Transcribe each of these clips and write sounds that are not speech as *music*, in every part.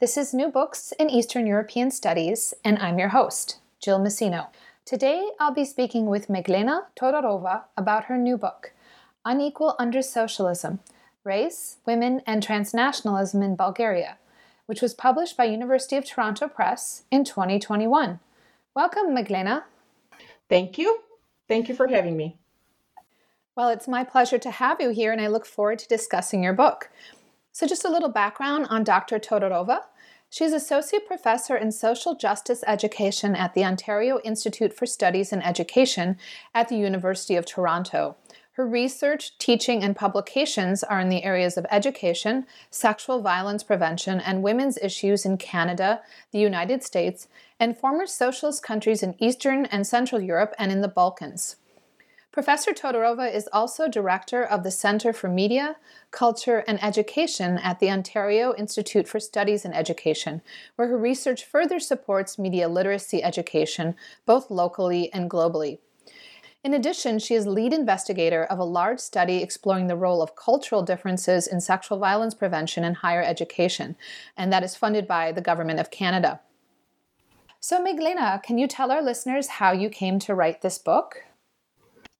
This is New Books in Eastern European Studies, and I'm your host, Jill Massino. Today, I'll be speaking with Miglena Todorova about her new book, Unequal Under Socialism Race, Women, and Transnationalism in Bulgaria, which was published by University of Toronto Press in 2021. Welcome, Miglena. Thank you. Thank you for having me. Well, it's my pleasure to have you here, and I look forward to discussing your book. So, just a little background on Dr. Todorova. She's Associate Professor in Social Justice Education at the Ontario Institute for Studies in Education at the University of Toronto. Her research, teaching, and publications are in the areas of education, sexual violence prevention, and women's issues in Canada, the United States, and former socialist countries in Eastern and Central Europe and in the Balkans. Professor Todorova is also director of the Center for Media, Culture, and Education at the Ontario Institute for Studies in Education, where her research further supports media literacy education, both locally and globally. In addition, she is lead investigator of a large study exploring the role of cultural differences in sexual violence prevention in higher education, and that is funded by the Government of Canada. So, Miglena, can you tell our listeners how you came to write this book?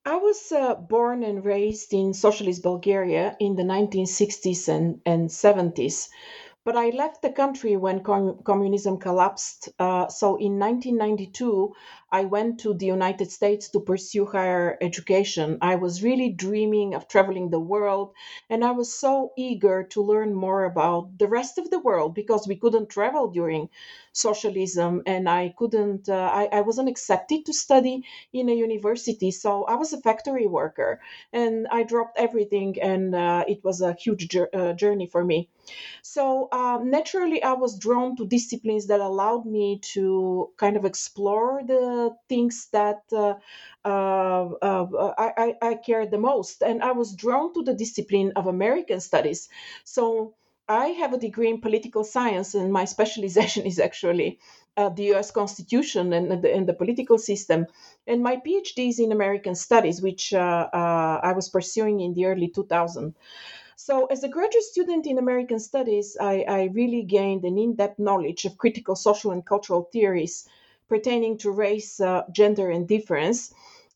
I was uh, born and raised in socialist Bulgaria in the 1960s and, and 70s, but I left the country when com- communism collapsed. Uh, so in 1992, I went to the United States to pursue higher education. I was really dreaming of traveling the world, and I was so eager to learn more about the rest of the world because we couldn't travel during socialism and i couldn't uh, I, I wasn't accepted to study in a university so i was a factory worker and i dropped everything and uh, it was a huge jour- uh, journey for me so um, naturally i was drawn to disciplines that allowed me to kind of explore the things that uh, uh, uh, I, I, I cared the most and i was drawn to the discipline of american studies so I have a degree in political science, and my *laughs* specialization is actually uh, the US Constitution and the, and the, political system. And my PhD is in American Studies, which uh, uh, I was pursuing in the early 2000s. So, as a graduate student in American Studies, I, I really gained an in depth knowledge of critical social and cultural theories pertaining to race, uh, gender, and difference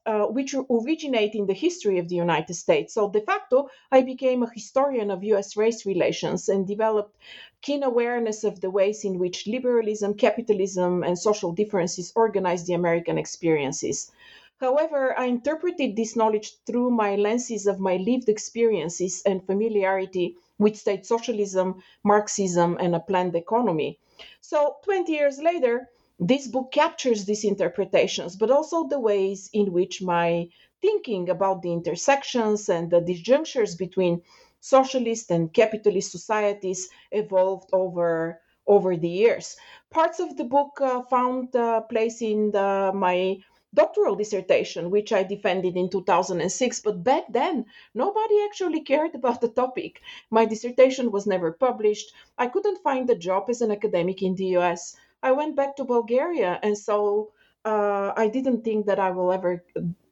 uh, which originate in the history of the United States. So, de facto, I became a historian of US race relations and developed keen awareness of the ways in which liberalism, capitalism, and social differences organize the American experiences. However, I interpreted this knowledge through my lenses of my lived experiences and familiarity with state socialism, Marxism, and a planned economy. So, 20 years later, this book captures these interpretations, but also the ways in which my thinking about the intersections and the disjunctures between socialist and capitalist societies evolved over over the years. Parts of the book uh, found uh, place in the, my doctoral dissertation, which I defended in 2006. But back then, nobody actually cared about the topic. My dissertation was never published. I couldn't find a job as an academic in the US. I went back to Bulgaria, and so uh, I didn't think that I will ever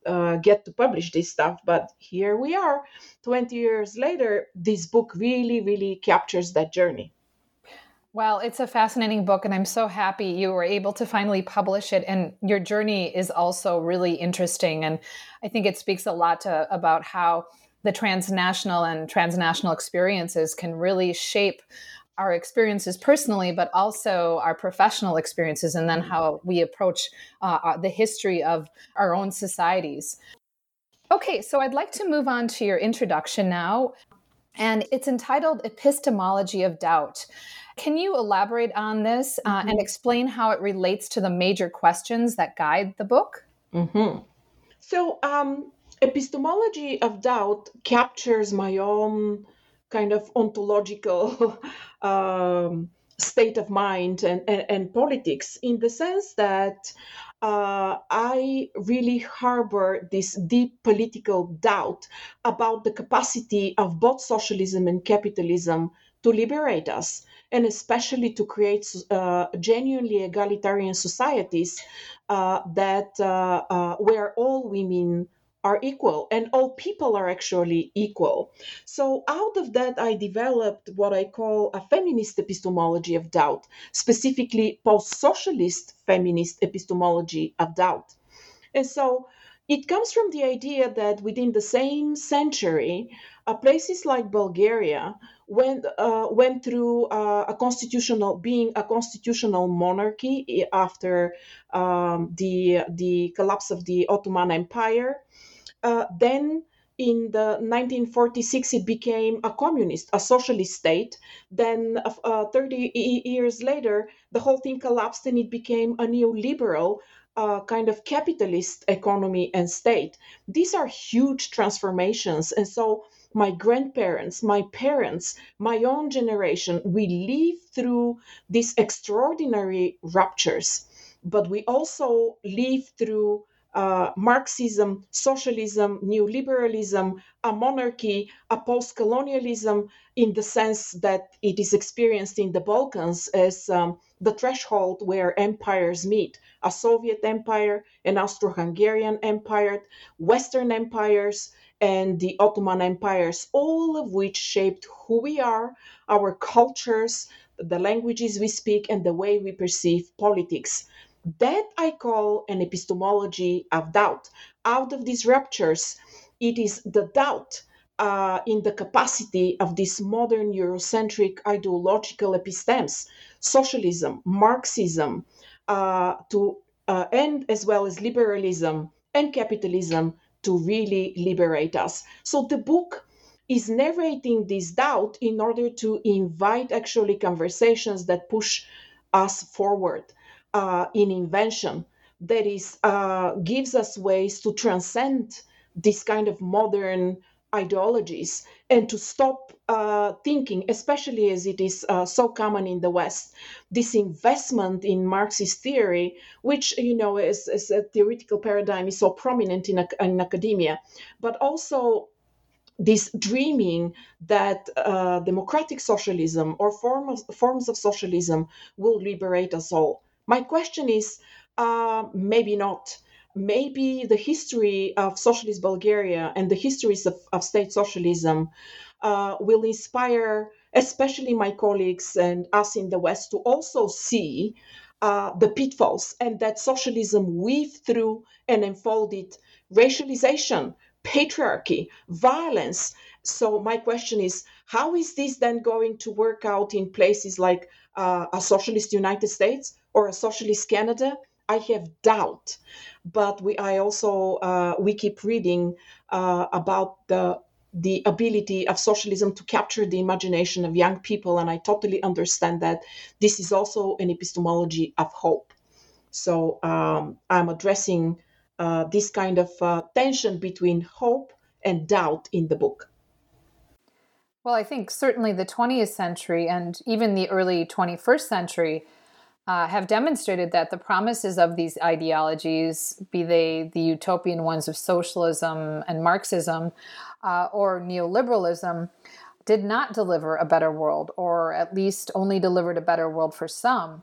uh, get to publish this stuff. But here we are, 20 years later. This book really, really captures that journey. Well, it's a fascinating book, and I'm so happy you were able to finally publish it. And your journey is also really interesting. And I think it speaks a lot to, about how the transnational and transnational experiences can really shape our experiences personally, but also our professional experiences, and then how we approach uh, uh the history of our own societies. Okay, so I'd like to move on to your introduction now, and it's entitled Epistemology of Doubt. Can you elaborate on this uh, mm-hmm. and explain how it relates to the major questions that guide the book? Mm-hmm. So, um, epistemology of doubt captures my own kind of ontological *laughs* um, state of mind and, and, and, politics in the sense that uh, I really harbor this deep political doubt about the capacity of both socialism and capitalism to liberate us and especially to create uh, genuinely egalitarian societies uh, that uh, uh, where all women are equal and all people are actually equal. So, out of that, I developed what I call a feminist epistemology of doubt, specifically post socialist feminist epistemology of doubt. And so, it comes from the idea that within the same century, uh, places like Bulgaria went uh, went through uh, a constitutional being a constitutional monarchy after um, the the collapse of the Ottoman Empire. Uh, then in the 1946 it became a communist a socialist state. Then uh, 30 years later the whole thing collapsed and it became a neoliberal uh, kind of capitalist economy and state. These are huge transformations. And so my grandparents, my parents, my own generation, we live through these extraordinary ruptures, but we also live through uh, Marxism, socialism, neoliberalism, a monarchy, a post colonialism, in the sense that it is experienced in the Balkans as um, the threshold where empires meet a Soviet empire, an Austro Hungarian empire, Western empires, and the Ottoman empires, all of which shaped who we are, our cultures, the languages we speak, and the way we perceive politics. That I call an epistemology of doubt. Out of these ruptures, it is the doubt uh, in the capacity of this modern Eurocentric ideological epistemes, socialism, Marxism, uh, to uh, and as well as liberalism and capitalism to really liberate us. So the book is narrating this doubt in order to invite actually conversations that push us forward uh, in invention that is uh, gives us ways to transcend this kind of modern ideologies and to stop uh, thinking, especially as it is uh, so common in the West, this investment in Marxist theory, which you know as, a theoretical paradigm is so prominent in, in academia, but also this dreaming that uh, democratic socialism or form of, forms of socialism will liberate us all. My question is, uh, maybe not maybe the history of socialist Bulgaria and the histories of, of state socialism uh, will inspire, especially my colleagues and us in the West, to also see uh, the pitfalls and that socialism weaved through and unfolded racialization, patriarchy, violence. So, my question is how is this then going to work out in places like uh, a socialist United States or a socialist Canada? I have doubt, but we I also uh, we keep reading uh, about the the ability of socialism to capture the imagination of young people, and I totally understand that this is also an epistemology of hope. So um, I'm addressing uh, this kind of uh, tension between hope and doubt in the book. Well, I think certainly the 20th century and even the early 21st century uh, have demonstrated that the promises of these ideologies, be they the utopian ones of socialism and Marxism uh, or neoliberalism, did not deliver a better world, or at least only delivered a better world for some.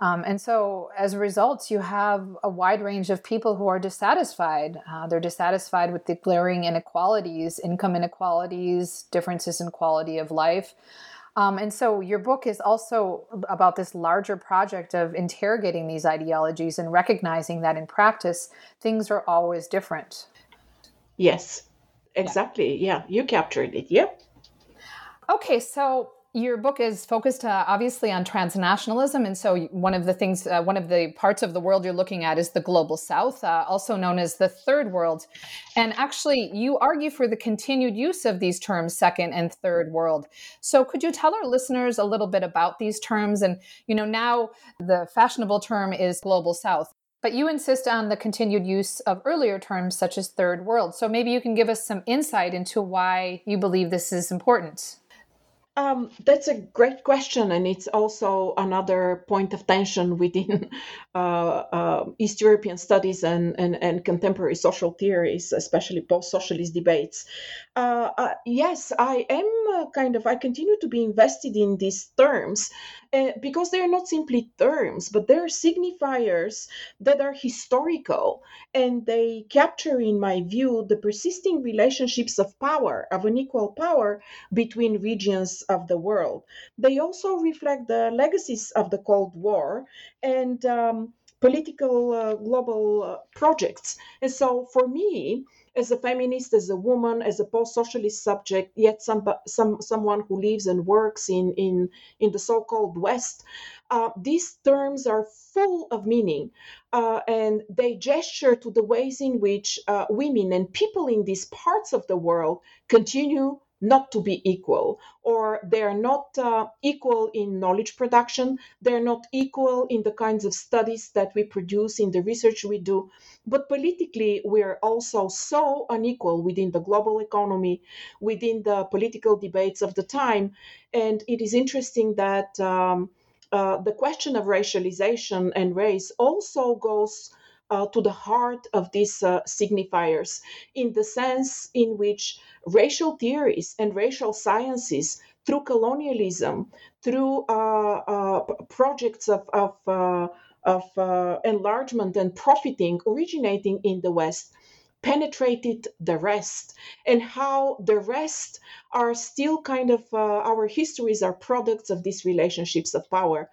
Um, and so, as a result, you have a wide range of people who are dissatisfied. Uh, they're dissatisfied with the glaring inequalities, income inequalities, differences in quality of life. Um, and so your book is also about this larger project of interrogating these ideologies and recognizing that in practice, things are always different. Yes, exactly. Yeah, yeah you captured it. Yep. Okay, so your book is focused uh, obviously on transnationalism and so one of the things uh, one of the parts of the world you're looking at is the global south uh, also known as the third world. And actually you argue for the continued use of these terms second and third world. So could you tell our listeners a little bit about these terms? And you know now the fashionable term is global south but you insist on the continued use of earlier terms such as third world. So maybe you can give us some insight into why you believe this is important um, that's a great question, and it's also another point of tension within *laughs* uh, uh, East European studies and, and, and, contemporary social theories, especially post socialist debates. Uh, uh, yes, I am uh, kind of, I continue to be invested in these terms uh, because they're not simply terms, but they're signifiers that are historical and they capture, in my view, the persisting relationships of power, of unequal power between regions of the world. They also reflect the legacies of the Cold War and um, political uh, global uh, projects. And so for me, as a feminist, as a woman, as a post-socialist subject, yet some, some someone who lives and works in in in the so-called West. Uh, these terms are full of meaning, uh, and they gesture to the ways in which uh, women and people in these parts of the world continue not to be equal, or they're not uh, equal in knowledge production, they're not equal in the kinds of studies that we produce, in the research we do. But politically, we're also so unequal within the global economy, within the political debates of the time. And it is interesting that um, uh, the question of racialization and race also goes uh, to the heart of these uh, signifiers in the sense in which racial theories and racial sciences through colonialism, through uh, uh projects of, of, uh, of uh, enlargement and profiting originating in the West, penetrated the rest and how the rest are still kind of uh, our histories are products of these relationships of power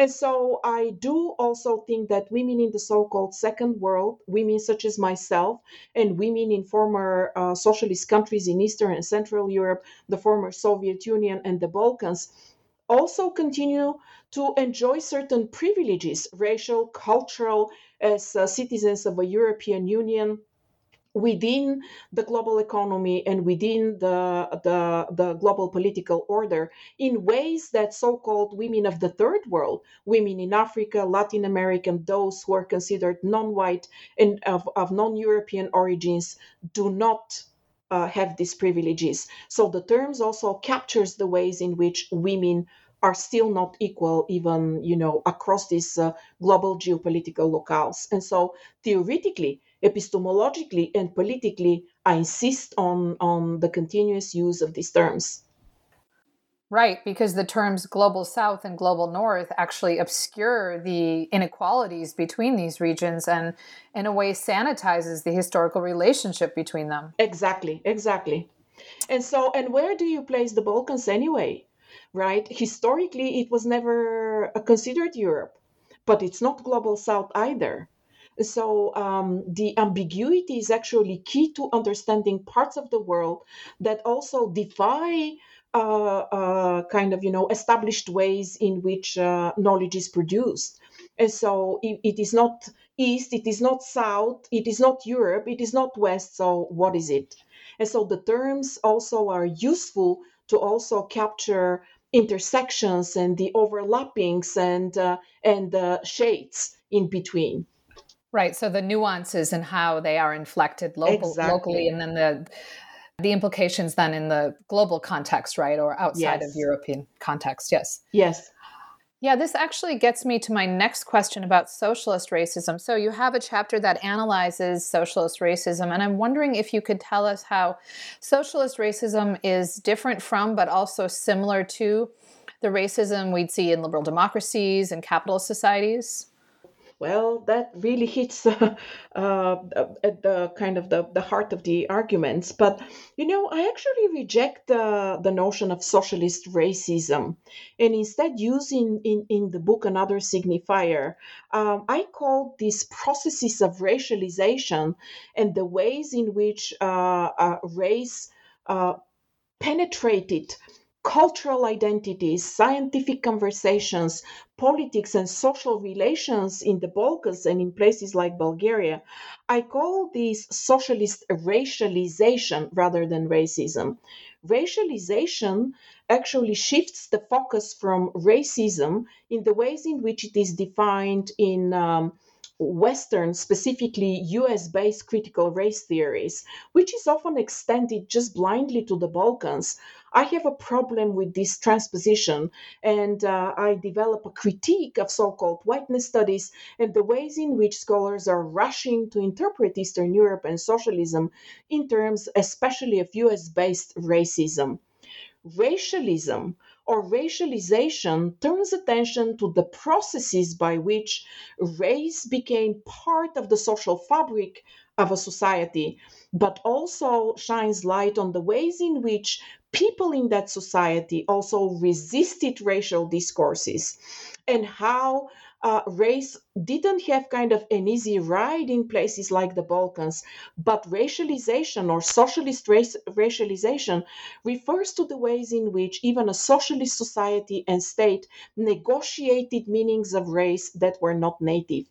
and so I do also think that women in the so called second world, women such as myself, and women in former uh, socialist countries in Eastern and Central Europe, the former Soviet Union, and the Balkans, also continue to enjoy certain privileges, racial, cultural, as uh, citizens of a European Union within the global economy and within the, the, the, global political order in ways that so-called women of the third world, women in Africa, Latin America, those who are considered non-white and of, of non-European origins do not uh, have these privileges. So the terms also captures the ways in which women are still not equal even you know across these uh, global geopolitical locales and so theoretically epistemologically and politically, I insist on, on the continuous use of these terms. Right, because the terms global south and global north actually obscure the inequalities between these regions and, in a way, sanitizes the historical relationship between them. Exactly, exactly. And so, and where do you place the Balkans anyway? Right? Historically, it was never considered Europe, but it's not global south either. So um, the ambiguity is actually key to understanding parts of the world that also defy uh, uh, kind of you know established ways in which uh, knowledge is produced. And so it, it is not east, it is not south, it is not Europe, it is not west. So what is it? And so the terms also are useful to also capture intersections and the overlappings and uh, and the shades in between. Right. So the nuances and how they are inflected local, exactly. locally, and then the the implications then in the global context, right, or outside yes. of European context. Yes. Yes. Yeah, this actually gets me to my next question about socialist racism. So, you have a chapter that analyzes socialist racism, and I'm wondering if you could tell us how socialist racism is different from, but also similar to, the racism we'd see in liberal democracies and capitalist societies? Well, that really hits *laughs* uh, uh, at the kind of the, the heart of the arguments. But, you know, I actually reject the, the notion of socialist racism and instead using in, in the book another signifier. Um, I call these processes of racialization and the ways in which uh, race uh, penetrated cultural identities, scientific conversations, politics, and social relations in the Balkans and in places like Bulgaria, I call this socialist racialization rather than racism. Racialization actually shifts the focus from racism in the ways in which it is defined in. Um, Western, specifically US based critical race theories, which is often extended just blindly to the Balkans, I have a problem with this transposition, and uh, I develop a critique of so called whiteness studies and the ways in which scholars are rushing to interpret Eastern Europe and socialism in terms, especially of US based racism. Racialism or racialization turns attention to the processes by which race became part of the social fabric of a society, but also shines light on the ways in which people in that society also resisted racial discourses and how uh, race didn't have kind of an easy ride in places like the Balkans, but racialization or socialist race, racialization refers to the ways in which even a socialist society and state negotiated meanings of race that were not native.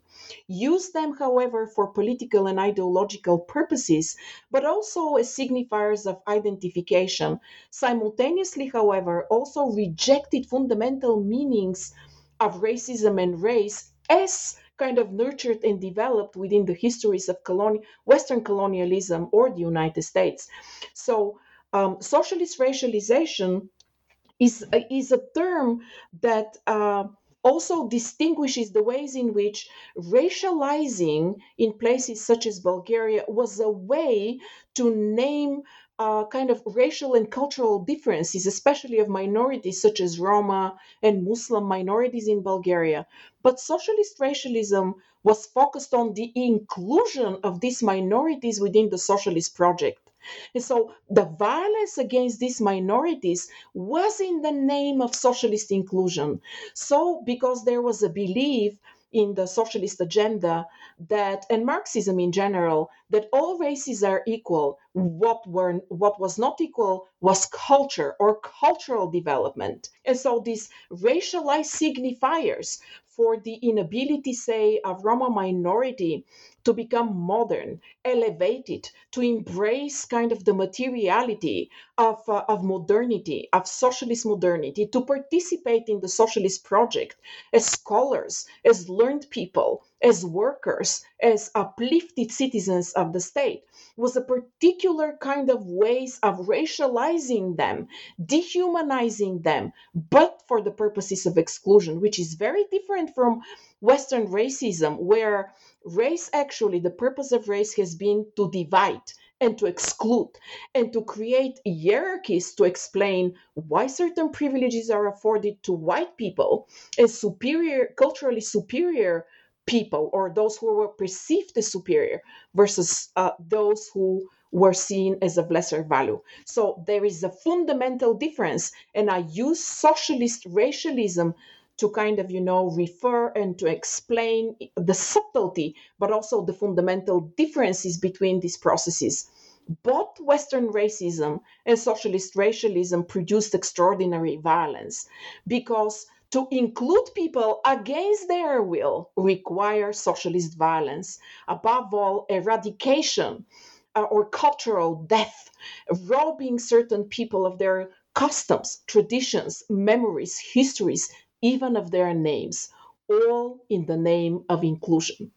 Use them, however, for political and ideological purposes, but also as signifiers of identification. Simultaneously, however, also rejected fundamental meanings of racism and race as kind of nurtured and developed within the histories of colonial Western colonialism or the United States. So, um, socialist racialization is a, is a term that uh, also distinguishes the ways in which racializing in places such as Bulgaria was a way to name uh, kind of racial and cultural differences, especially of minorities such as Roma and Muslim minorities in Bulgaria. But socialist racialism was focused on the inclusion of these minorities within the socialist project. And so the violence against these minorities was in the name of socialist inclusion. So, because there was a belief in the socialist agenda that and marxism in general that all races are equal. What were what was not equal was culture or cultural development. And so these racialized signifiers for the inability say of roma minority to become modern, elevated, to embrace kind of the materiality of, uh, of modernity, of socialist modernity, to participate in the socialist project as scholars, as learned people, as workers, as uplifted citizens of the state was a particular kind of ways of racializing them, dehumanizing them, but for the purposes of exclusion, which is very different from Western racism, where race actually, the purpose of race has been to divide and to exclude and to create hierarchies to explain why certain privileges are afforded to white people as superior, culturally superior people or those who were perceived as superior versus uh, those who were seen as of lesser value. So there is a fundamental difference, and I use socialist racialism to kind of, you know, refer and to explain the subtlety, but also the fundamental differences between these processes. Both Western racism and socialist racialism produced extraordinary violence because to include people against their will requires socialist violence. Above all, eradication uh, or cultural death, robbing certain people of their customs, traditions, memories, histories, even of their names, all in the name of inclusion.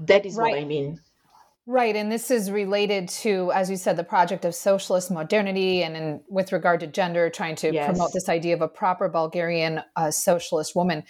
That is right. what I mean. Right, and this is related to, as you said, the project of socialist modernity, and in, with regard to gender, trying to yes. promote this idea of a proper Bulgarian uh, socialist woman.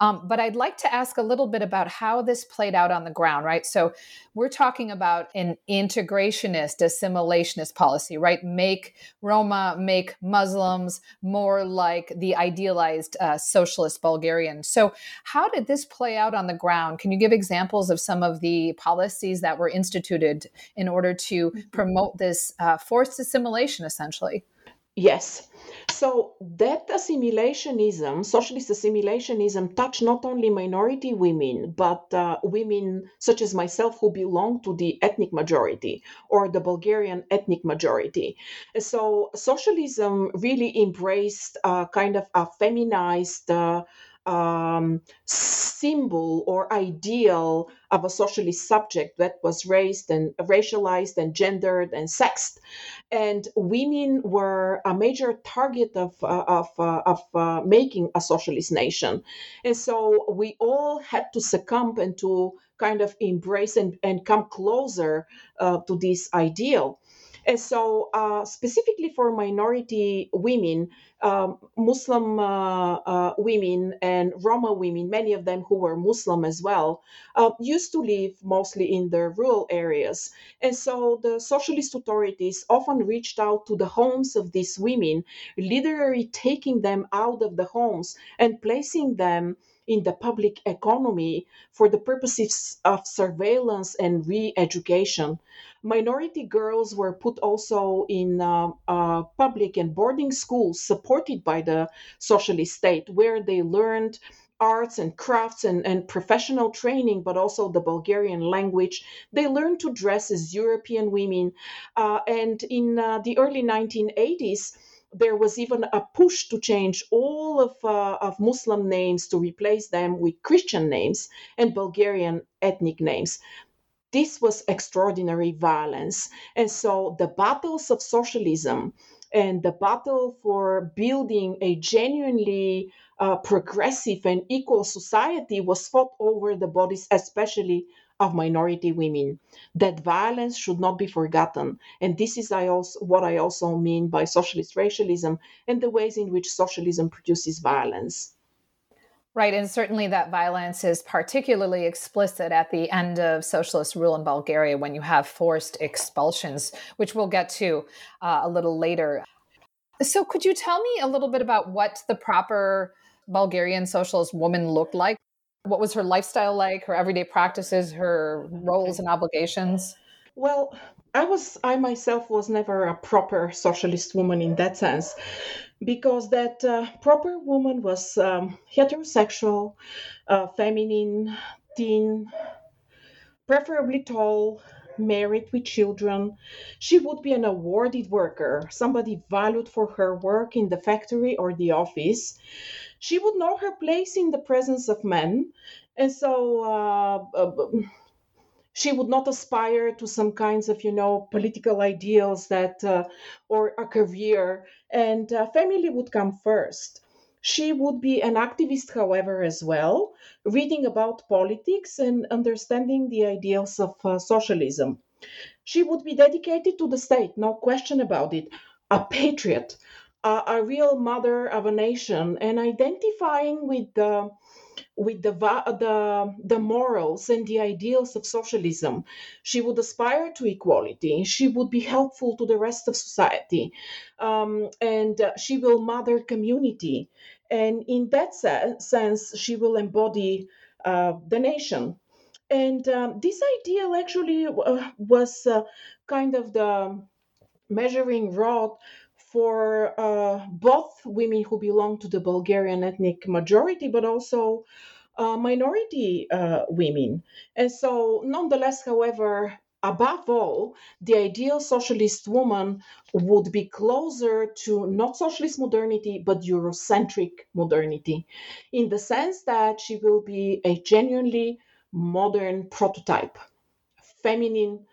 Um, but I'd like to ask a little bit about how this played out on the ground, right? So we're talking about an integrationist, assimilationist policy, right? Make Roma, make Muslims more like the idealized uh, socialist Bulgarian. So, how did this play out on the ground? Can you give examples of some of the policies that were instituted in order to mm-hmm. promote this uh, forced assimilation, essentially? Yes. So that assimilationism, socialist assimilationism, touched not only minority women, but uh, women such as myself who belong to the ethnic majority or the Bulgarian ethnic majority. So socialism really embraced a kind of a feminized uh, um, symbol or ideal of a socialist subject that was raised and racialized and gendered and sexed. And women were a major target of, uh, of, uh, of uh, making a socialist nation. And so we all had to succumb and to kind of embrace and, and come closer uh, to this ideal. And so, uh, specifically for minority women, um, Muslim uh, uh, women and Roma women, many of them who were Muslim as well, uh, used to live mostly in the rural areas. And so the socialist authorities often reached out to the homes of these women, literally taking them out of the homes and placing them in the public economy for the purposes of surveillance and re education. Minority girls were put also in uh, uh, public and boarding schools supported by the socialist state, where they learned arts and crafts and, and professional training, but also the Bulgarian language. They learned to dress as European women. Uh, and in uh, the early 1980s, there was even a push to change all of, uh, of Muslim names to replace them with Christian names and Bulgarian ethnic names. This was extraordinary violence. And so the battles of socialism and the battle for building a genuinely uh, progressive and equal society was fought over the bodies, especially of minority women. That violence should not be forgotten. And this is I also, what I also mean by socialist racialism and the ways in which socialism produces violence. Right, and certainly that violence is particularly explicit at the end of socialist rule in Bulgaria when you have forced expulsions, which we'll get to uh, a little later. So, could you tell me a little bit about what the proper Bulgarian socialist woman looked like? What was her lifestyle like, her everyday practices, her roles and obligations? Well, I was I myself was never a proper socialist woman in that sense, because that uh, proper woman was um, heterosexual, uh, feminine, thin, preferably tall, married with children. She would be an awarded worker, somebody valued for her work in the factory or the office she would know her place in the presence of men. And so uh, uh, she would not aspire to some kinds of, you know, political ideals that, uh, or a career, and uh, family would come first. She would be an activist, however, as well, reading about politics and understanding the ideals of uh, socialism. She would be dedicated to the state, no question about it, a patriot a, a real mother of a nation and identifying with the with the, the the morals and the ideals of socialism. She would aspire to equality. She would be helpful to the rest of society. Um, and uh, she will mother community. And in that se- sense she will embody uh, the nation. And um, this ideal actually uh, was uh, kind of the measuring rod for uh, both women who belong to the Bulgarian ethnic majority, but also uh, minority uh, women. And so, nonetheless, however, above all, the ideal socialist woman would be closer to not socialist modernity, but Eurocentric modernity, in the sense that she will be a genuinely modern prototype, feminine,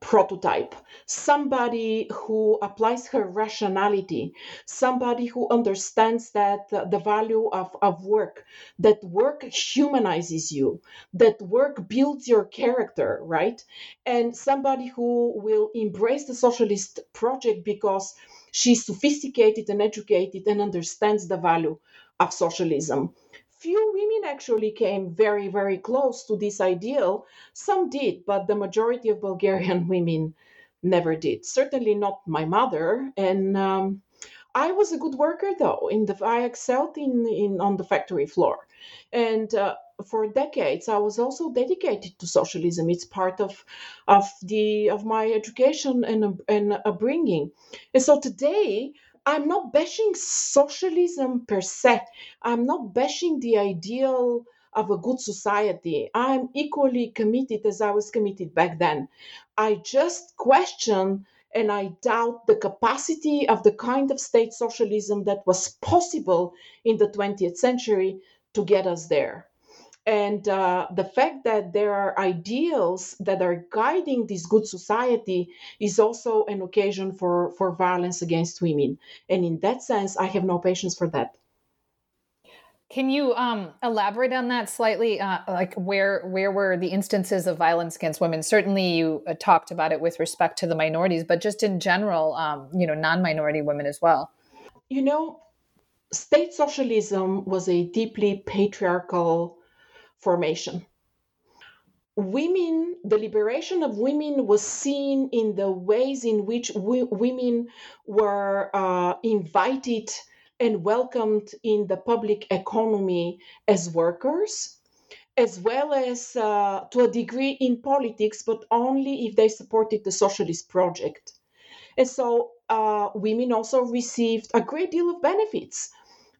prototype, somebody who applies her rationality, somebody who understands that the value of, of work, that work humanizes you, that work builds your character, right? And somebody who will embrace the socialist project because she's sophisticated and educated and understands the value of socialism few women actually came very, very close to this ideal. Some did, but the majority of Bulgarian *laughs* women never did. Certainly not my mother. And um, I was a good worker, though. In the I excelled in, in on the factory floor, and uh, for decades I was also dedicated to socialism. It's part of of the of my education and and upbringing. And so today I'm not bashing socialism per se. I'm not bashing the ideal of a good society. I'm equally committed as I was committed back then. I just question and I doubt the capacity of the kind of state socialism that was possible in the 20th century to get us there and uh, the fact that there are ideals that are guiding this good society is also an occasion for, for violence against women. And in that sense, I have no patience for that. Can you um, elaborate on that slightly? Uh, like where where were the instances of violence against women? Certainly, you uh, talked about it with respect to the minorities, but just in general, um, you know, non-minority women as well. You know, state socialism was a deeply patriarchal formation. Women, the liberation of women was seen in the ways in which we, women were uh, invited and welcomed in the public economy as workers, as well as uh, to a degree in politics, but only if they supported the socialist project. And so uh, women also received a great deal of benefits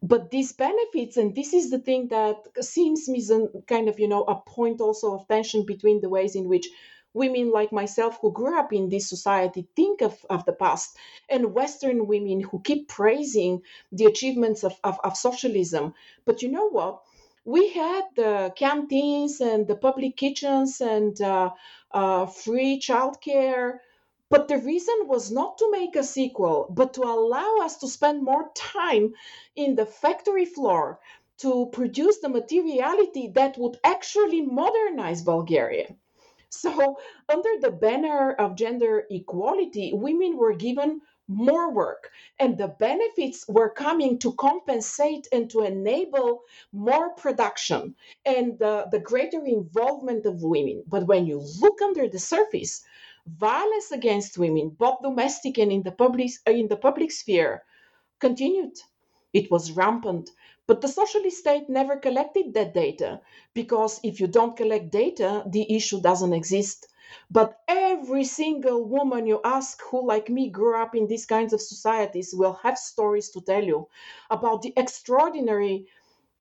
but these benefits and this is the thing that seems me kind of you know a point also of tension between the ways in which women like myself who grew up in this society think of, of the past and western women who keep praising the achievements of, of, of socialism. But you know what? We had the canteens and the public kitchens and uh, uh, free childcare but the reason was not to make a sequel, but to allow us to spend more time in the factory floor to produce the materiality that would actually modernize Bulgaria. So, under the banner of gender equality, women were given more work, and the benefits were coming to compensate and to enable more production and the, the greater involvement of women. But when you look under the surface, violence against women, both domestic and in the public uh, in the public sphere, continued. It was rampant. But the socialist state never collected that data because if you don't collect data, the issue doesn't exist. But every single woman you ask who, like me, grew up in these kinds of societies will have stories to tell you about the extraordinary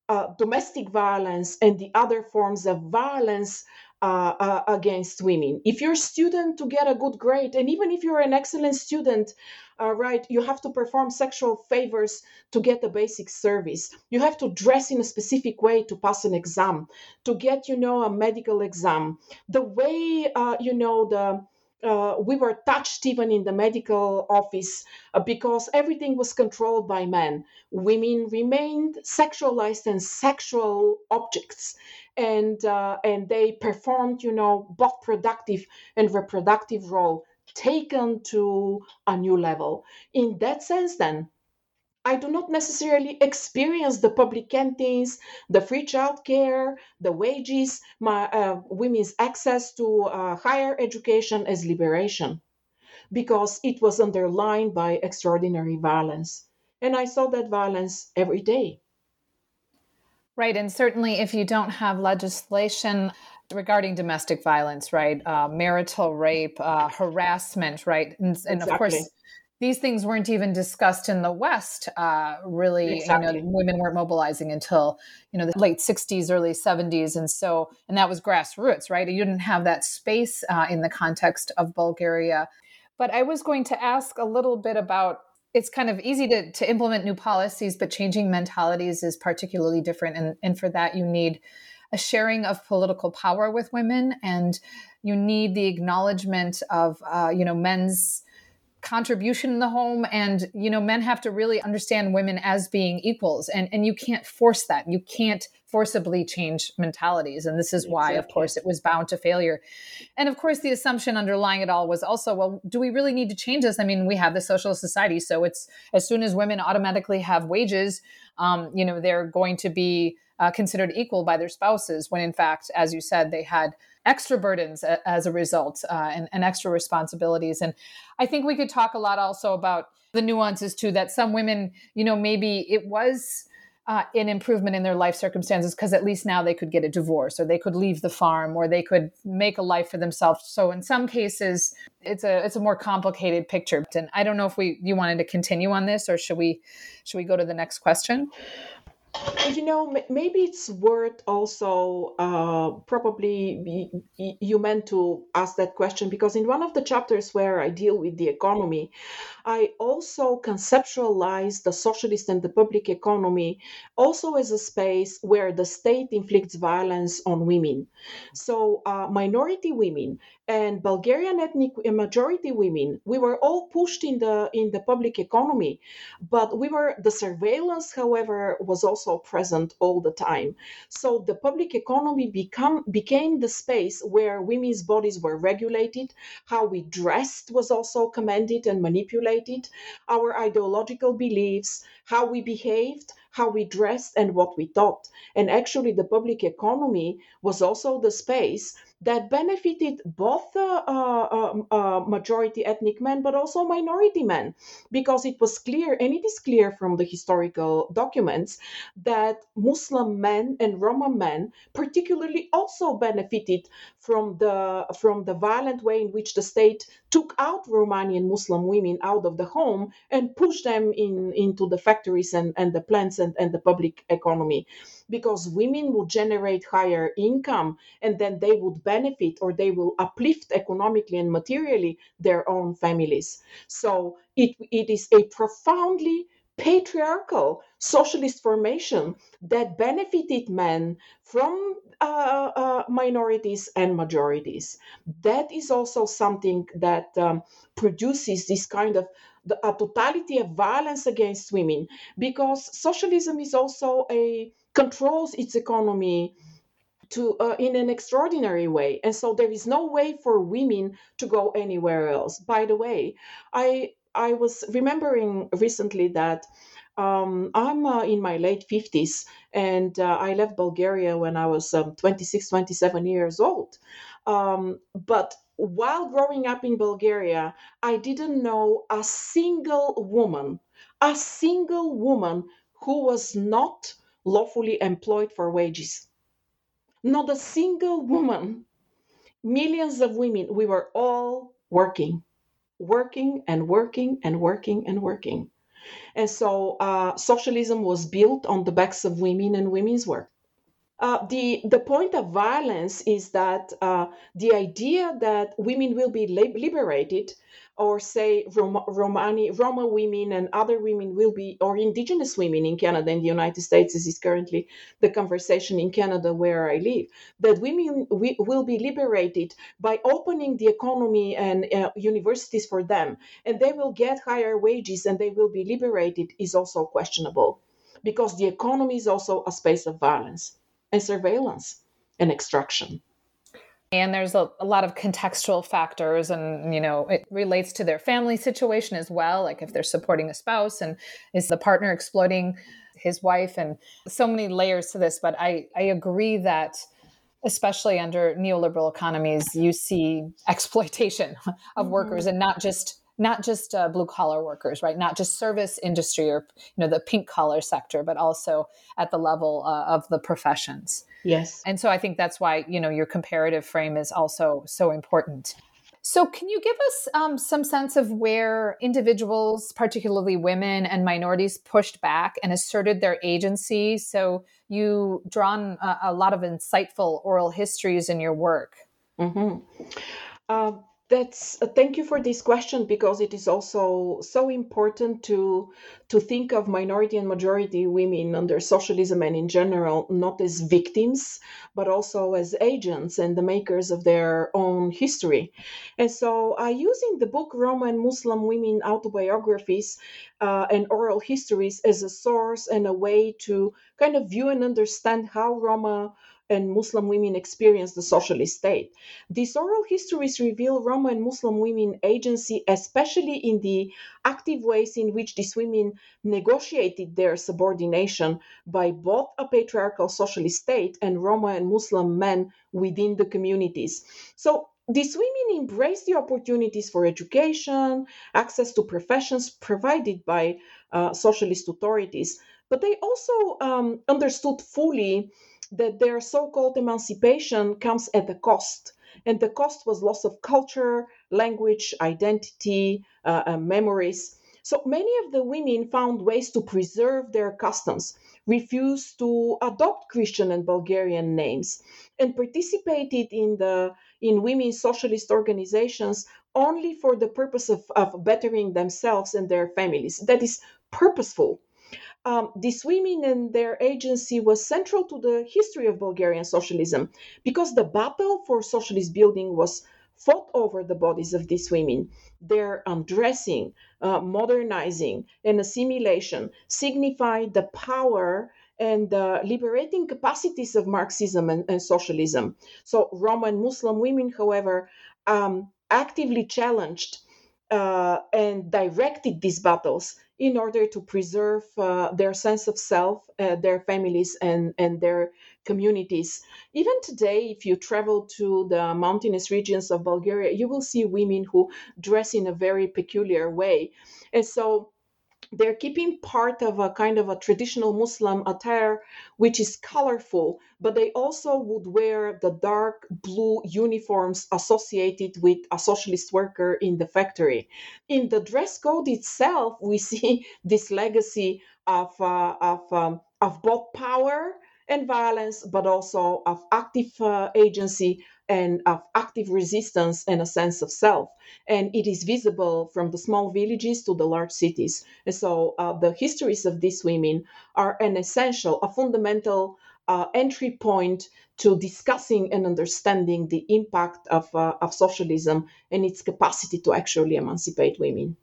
uh, domestic violence and the other forms of violence uh, uh, against women. If you're a student to get a good grade, and even if you're an excellent student, uh, right, you have to perform sexual favors to get a basic service. You have to dress in a specific way to pass an exam, to get, you know, a medical exam. The way, uh, you know, the uh, we were touched even in the medical office uh, because everything was controlled by men. Women remained sexualized and sexual objects, and uh, and they performed, you know, both productive and reproductive role taken to a new level. In that sense, then, I do not necessarily experience the public canteens, the free childcare, the wages, my uh, women's access to uh, higher education as liberation, because it was underlined by extraordinary violence, and I saw that violence every day. Right, and certainly if you don't have legislation regarding domestic violence, right, uh, marital rape, uh, harassment, right, and, and exactly. of course these things weren't even discussed in the West. Uh, really, exactly. you know, women weren't mobilizing until you know the late '60s, early '70s, and so and that was grassroots, right? You didn't have that space uh, in the context of Bulgaria. But I was going to ask a little bit about. It's kind of easy to, to implement new policies, but changing mentalities is particularly different. And, and for that, you need a sharing of political power with women and you need the acknowledgement of uh, you know men's contribution in the home and you know men have to really understand women as being equals and and you can't force that you can't forcibly change mentalities and this is why of course it was bound to failure and of course the assumption underlying it all was also well do we really need to change this i mean we have the socialist society so it's as soon as women automatically have wages um, you know they're going to be uh, considered equal by their spouses when in fact as you said they had extra burdens as a result uh, and, and extra responsibilities. And I think we could talk a lot also about the nuances too that some women, you know, maybe it was. Uh, an improvement in their life circumstances because at least now they could get a divorce or they could leave the farm or they could make a life for themselves. So in some cases it's a it's a more complicated picture. And i don't know if we you wanted to continue on this or should we should we go to the next question you know, maybe it's worth also uh, probably you meant to ask that question because in one of the chapters where I deal with the economy, I also conceptualize the socialist and the public economy also as a space where the state inflicts violence on women. So, uh, minority women and Bulgarian ethnic majority women, we were all pushed in the in the public economy, but we were the surveillance, however, was also present all the time. So the public economy become became the space where women's bodies were regulated, how we dressed was also commanded and manipulated, our ideological beliefs, how we behaved, how we dressed and what we thought. And actually, the public economy was also the space that benefited both uh, uh, uh, majority ethnic men but also minority men because it was clear and it is clear from the historical documents that muslim men and roma men particularly also benefited from the from the violent way in which the state took out romanian muslim women out of the home and pushed them in into the factories and, and the plants and, and the public economy because women will generate higher income and then they would benefit or they will uplift economically and materially their own families. So it, it is a profoundly patriarchal socialist formation that benefited men from uh, uh, minorities and majorities. That is also something that um, produces this kind of the, a totality of violence against women because socialism is also a controls its economy to uh, in an extraordinary way and so there is no way for women to go anywhere else by the way i i was remembering recently that um, I'm uh, in my late 50s and uh, I left Bulgaria when I was um, 26, 27 years old. Um, but while growing up in Bulgaria, I didn't know a single woman, a single woman who was not lawfully employed for wages. Not a single woman. Millions of women, we were all working, working and working and working and working. And so uh, socialism was built on the backs of women and women's work. Uh, the the point of violence is that uh, the idea that women will be liberated or say Roma, Romani, Roma women and other women will be, or indigenous women in Canada and the United States, this is currently the conversation in Canada where I live, that women we, will be liberated by opening the economy and uh, universities for them, and they will get higher wages and they will be liberated is also questionable because the economy is also a space of violence and surveillance and extraction and there's a, a, lot of contextual factors and you know it relates to their family situation as well like if they're supporting a spouse and is the partner exploiting his wife and so many layers to this but i i agree that especially under neoliberal economies you see *laughs* exploitation of mm-hmm. workers and not just not just uh, blue collar workers, right? Not just service industry or you know the pink collar sector, but also at the level uh, of the professions. Yes. And so I think that's why you know your comparative frame is also so important. So, can you give us um, some sense of where individuals, particularly women and minorities, pushed back and asserted their agency? So, you drawn a, a lot of insightful oral histories in your work. Mm-hmm. Uh, that's uh, thank you for this question because it is also so important to to think of minority and majority women under socialism and in general not as victims but also as agents and the makers of their own history. And so i use in the book roma and muslim women autobiographies uh, and oral histories as a source and a way to kind of view and understand how roma and Muslim women experience the socialist state. These oral histories reveal Roma and Muslim women agency, especially in the active ways in which these women negotiated their subordination by both a patriarchal socialist state and Roma and Muslim men within the communities. So these women embrace the opportunities for education, access to professions provided by uh, socialist authorities, but they also um, understood fully that their so called emancipation comes at a cost. And the cost was loss of culture, language, identity, uh, uh, memories. So many of the women found ways to preserve their customs, refused to adopt Christian and Bulgarian names, and participated in the in women's socialist organizations only for the purpose of, of bettering themselves and their families. That is purposeful um, these women and their agency was central to the history of Bulgarian socialism because the battle for socialist building was fought over the bodies of these women. Their undressing, uh, modernizing, and assimilation signified the power and liberating capacities of Marxism and, and socialism. So, Roma and Muslim women, however, um, actively challenged uh, and directed these battles in order to preserve uh, their sense of self, uh, their families, and, and their communities. Even today, if you travel to the mountainous regions of Bulgaria, you will see women who dress in a very peculiar way. And so they're keeping part of a kind of a traditional Muslim attire, which is colorful, but they also would wear the dark blue uniforms associated with a socialist worker in the factory. In the dress code itself, we *laughs* see this legacy of, uh, of, um, of both power and violence, but also of active uh, agency and of active resistance and a sense of self. And it is visible from the small villages to the large cities. And so uh, the histories of these women are an essential, a fundamental uh, entry point to discussing and understanding the impact of, uh, of socialism and its capacity to actually emancipate women.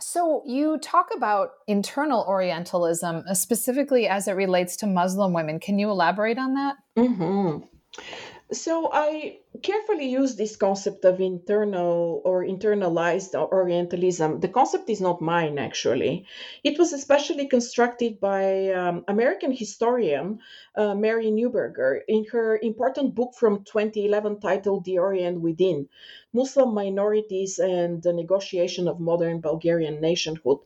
So, you talk about internal Orientalism, uh, specifically as it relates to Muslim women. Can you elaborate on that? Mm-hmm. So I carefully use this concept of internal or internalized Orientalism. The concept is not mine, actually. It was especially constructed by um, American historian uh, Mary Neuberger in her important book from 2011 titled The Orient Within Muslim Minorities and the Negotiation of Modern Bulgarian Nationhood.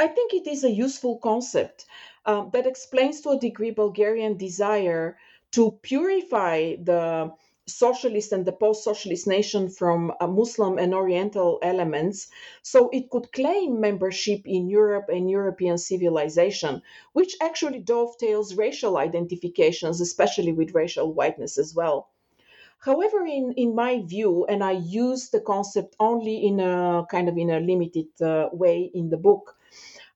I think it is a useful concept um, that explains to a degree Bulgarian desire to purify the socialist and the post socialist nation from uh, Muslim and Oriental elements so it could claim membership in Europe and European civilization, which actually dovetails racial identifications, especially with racial whiteness as well. However, in, in my view, and I use the concept only in a kind of in a limited uh, way in the book,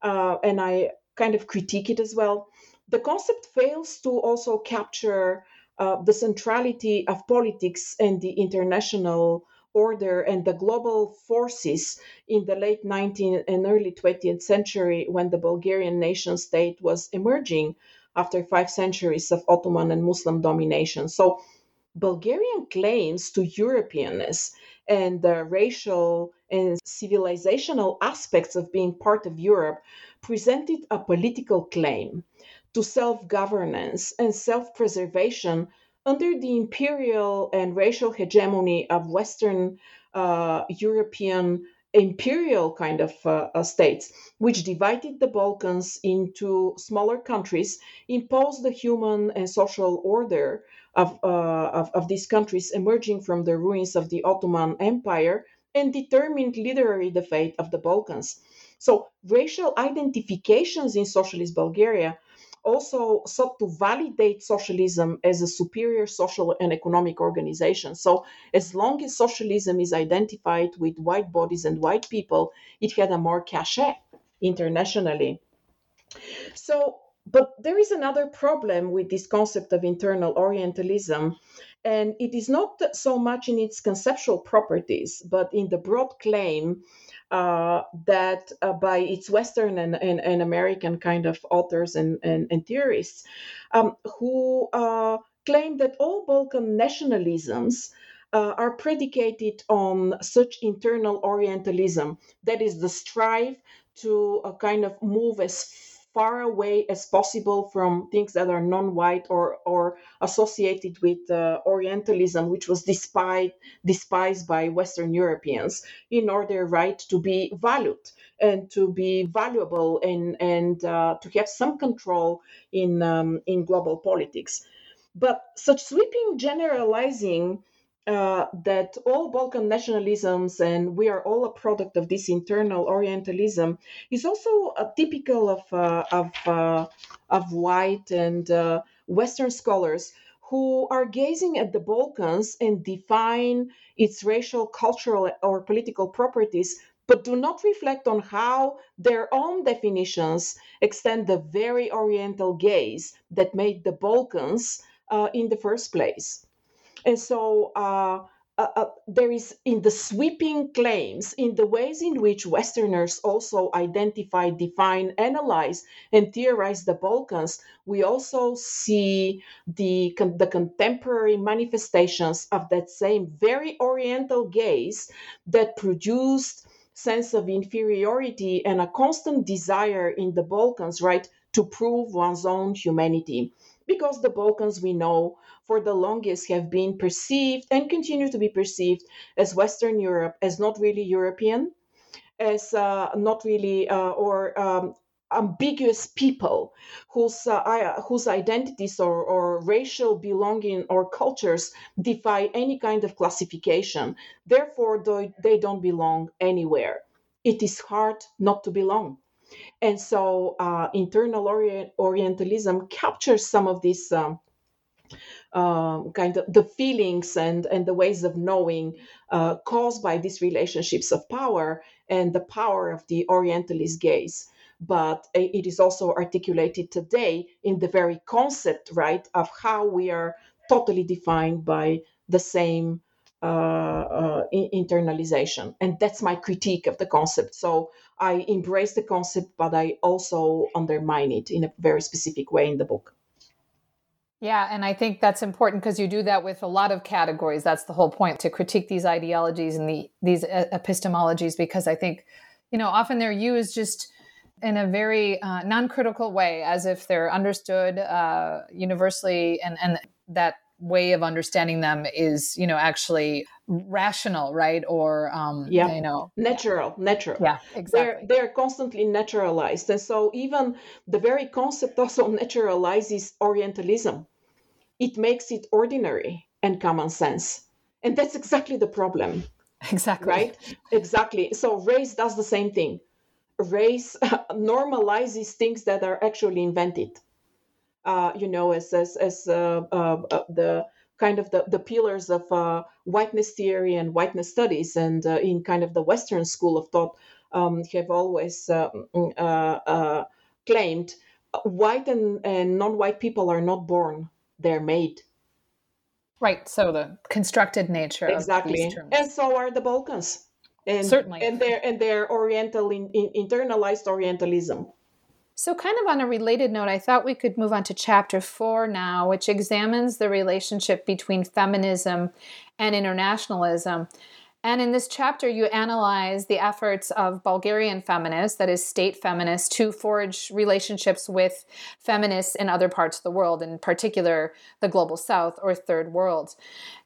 uh, and I kind of critique it as well the concept fails to also capture uh, the centrality of politics and the international order and the global forces in the late 19th and early 20th century when the Bulgarian nation state was emerging after five centuries of Ottoman and Muslim domination. So, Bulgarian claims to Europeanness and the racial and civilizational aspects of being part of Europe presented a political claim to self governance and self preservation under the imperial and racial hegemony of Western uh, European imperial kind of uh, uh, states, which divided the Balkans into smaller countries, imposed the human and social order of, uh, of, of these countries emerging from the ruins of the Ottoman Empire, and determined literally the fate of the Balkans. So, racial identifications in socialist Bulgaria also sought to validate socialism as a superior social and economic organization. So, as long as socialism is identified with white bodies and white people, it had a more cachet internationally. So, but there is another problem with this concept of internal Orientalism, and it is not so much in its conceptual properties, but in the broad claim uh, that uh, by its Western and, and, and, American kind of authors and, and, and theorists um, who uh, claim that all Balkan nationalisms uh, are predicated on such internal Orientalism, that is, the strive to uh, kind of move as far away as possible from things that are non-white or or associated with uh, Orientalism, which was despised despised by Western Europeans, in order right to be valued and to be valuable and and uh, to have some control in um, in global politics. But such sweeping generalizing uh, that all Balkan nationalisms and we are all a product of this internal Orientalism is also typical of uh, of uh, of white and uh, Western scholars who are gazing at the Balkans and define its racial, cultural, or political properties, but do not reflect on how their own definitions extend the very Oriental gaze that made the Balkans uh, in the first place. And so uh, uh, uh, there is in the sweeping claims, in the ways in which Westerners also identify, define, analyze, and theorize the Balkans, we also see the, the contemporary manifestations of that same very Oriental gaze that produced sense of inferiority and a constant desire in the Balkans, right, to prove one's own humanity because the Balkans, we know, for the longest have been perceived and continue to be perceived as Western Europe, as not really European, as uh, not really, uh, or um, ambiguous people whose uh, whose identities or, or racial belonging or cultures defy any kind of classification. Therefore, they don't belong anywhere. It is hard not to belong. And so uh, internal orient- Orientalism captures some of these um, um, kind of the feelings and, and the ways of knowing uh, caused by these relationships of power and the power of the Orientalist gaze. But it is also articulated today in the very concept, right, of how we are totally defined by the same uh, uh, internalization. And that's my critique of the concept. So I embrace the concept, but I also undermine it in a very specific way in the book. Yeah, and I think that's important because you do that with a lot of categories. That's the whole point to critique these ideologies and the these epistemologies because I think, you know, often they're used just in a very uh, non-critical way, as if they're understood uh, universally, and and that way of understanding them is you know actually rational right? Or um yeah. you know natural natural. Yeah exactly. they're they're constantly naturalized. And so even the very concept also *laughs* naturalizes orientalism. It makes it ordinary and common sense. And that's exactly the problem. Exactly. Right? Exactly. So race does the same thing. Race *laughs* normalizes things that are actually invented uh, you know, as as, as uh, uh, uh, the kind of the, the pillars of uh, whiteness theory and whiteness studies, and uh, in kind of the Western school of thought, um, have always um, claimed white and, and non-white people are not born; they're made. Right. So the constructed nature exactly, and so are the Balkans. And, Certainly, and their and their Oriental in, in, internalized Orientalism. So, kind of on a related note, I thought we could move on to chapter four now, which examines the relationship between feminism and internationalism. And in this chapter, you analyze the efforts of Bulgarian feminists, that is, state feminists, to forge relationships with feminists in other parts of the world, in particular the global south or third world.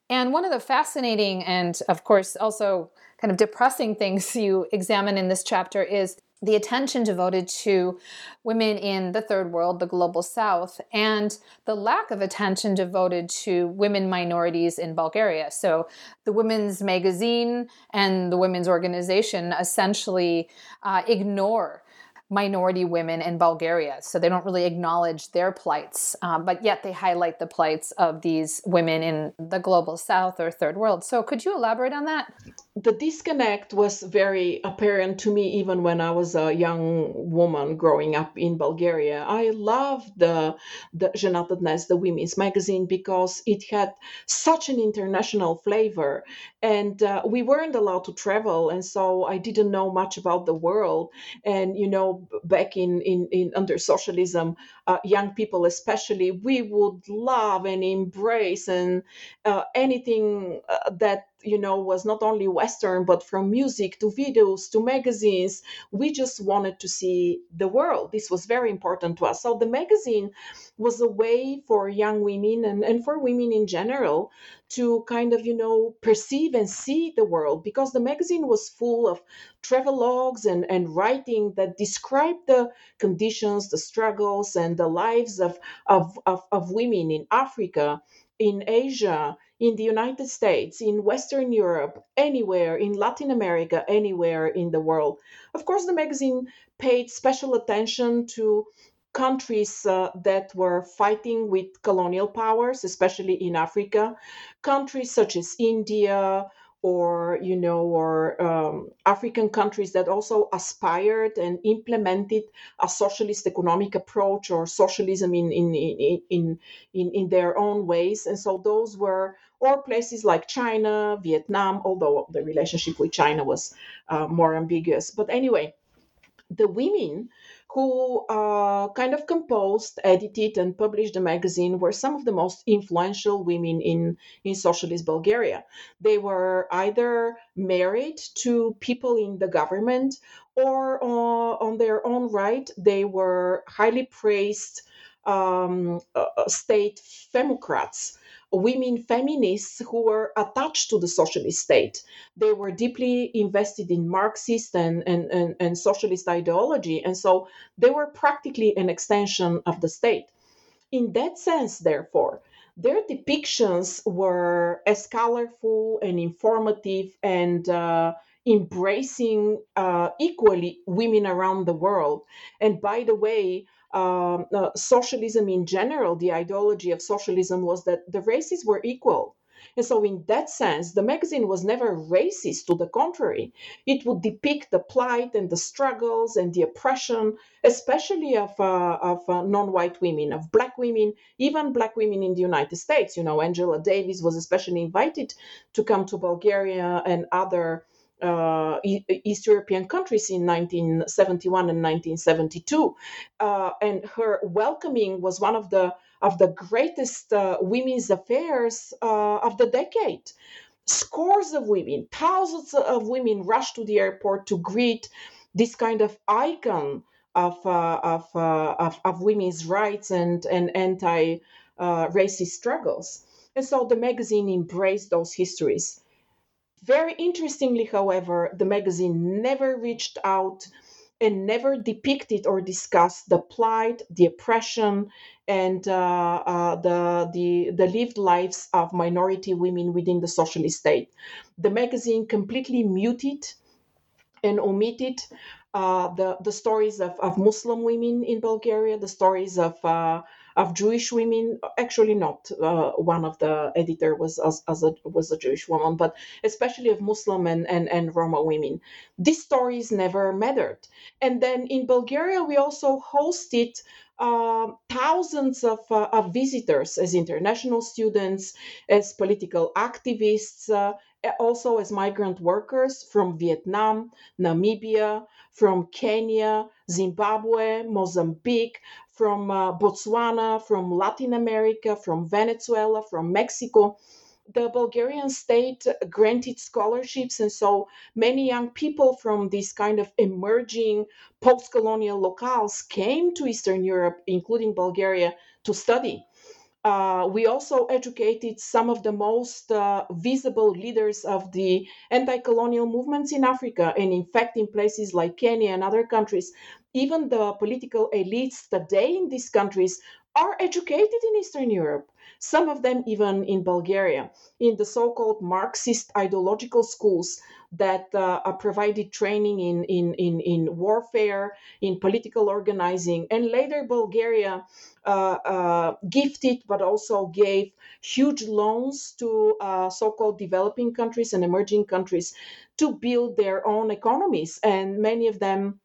And one of the fascinating and, of course, also kind of depressing things *laughs* you examine in this chapter is the attention devoted to women in the third world, the global south, and the lack of attention devoted to women minorities in Bulgaria. So, the women's magazine and the women's organization essentially uh, ignore minority women in Bulgaria. So they don't really acknowledge their plights, um, but yet they highlight the plights of these women in the global south or third world. So could you elaborate on that? The disconnect was very apparent to me even when I was a young woman growing up in Bulgaria. I loved the, the Жената Днес, the women's magazine, because it had such an international flavor. And uh, we weren't allowed to travel. And so I didn't know much about the world. And, you know, back in, in, in under socialism, uh, young people especially, we would love and embrace and uh, anything uh, that you know was not only western but from music to videos to magazines we just wanted to see the world. This was very important to us. So the magazine was a way for young women and, and for women in general to kind of you know perceive and see the world because the magazine was full of travel logs and, and writing that described the conditions the struggles and the lives of, of, of, of women in africa in asia in the United States, in Western Europe, anywhere, in Latin America, anywhere in the world. Of course, the magazine paid special attention to countries uh, that were fighting with colonial powers, especially in Africa, countries such as India, or you know or um, african countries that also aspired and implemented a socialist economic approach or socialism in in in in, in, in their own ways and so those were or places like china vietnam although the relationship with china was uh, more ambiguous but anyway the women who uh, kind of composed, edited, and published the magazine were some of the most influential women in, in socialist Bulgaria. They were either married to people in the government or uh, on their own right, they were highly praised um, uh, state femocrats women feminists who were attached to the socialist state. They were deeply invested in Marxist and, and, and, and socialist ideology, and so they were practically an extension of the state. In that sense, therefore, their depictions were as colorful and informative and uh, embracing uh, equally women around the world. And by the way, um, uh, socialism in general, the ideology of socialism was that the races were equal. And so, in that sense, the magazine was never racist. To the contrary, it would depict the plight and the struggles and the oppression, especially of, uh, of uh, non white women, of black women, even black women in the United States. You know, Angela Davis was especially invited to come to Bulgaria and other uh, East European countries in 1971 and 1972, uh, and her welcoming was one of the of the greatest uh, women's affairs uh, of the decade. Scores of women, thousands of women rushed to the airport to greet this kind of icon of uh, of, uh, of, of women's rights and and anti racist struggles. And so the magazine embraced those histories very interestingly, however, the magazine never reached out and never depicted or discussed the plight, the oppression, and uh, uh, the, the, the lived lives of minority women within the socialist state. The magazine completely muted and omitted uh, the, the stories of, of Muslim women in Bulgaria, the stories of uh, of Jewish women. Actually, not uh, one of the editor was as, as a, was a Jewish woman, but especially of Muslim and, and, and Roma women. These stories never mattered. And then in Bulgaria, we also hosted uh, thousands of, uh, of, visitors as international students, as political activists, uh, also as migrant workers from Vietnam, Namibia, from Kenya, Zimbabwe, Mozambique, from uh, Botswana, from Latin America, from Venezuela, from Mexico. The Bulgarian state granted scholarships, and so many young people from these kind of emerging post colonial locales came to Eastern Europe, including Bulgaria, to study. Uh, we also educated some of the most uh, visible leaders of the anti colonial movements in Africa. And in fact, in places like Kenya and other countries, even the political elites today in these countries are educated in Eastern Europe, some of them even in Bulgaria, in the so called Marxist ideological schools that uh, provided training in, in, in, in warfare, in political organizing. And later, Bulgaria uh, uh, gifted but also gave huge loans to uh, so called developing countries and emerging countries to build their own economies. And many of them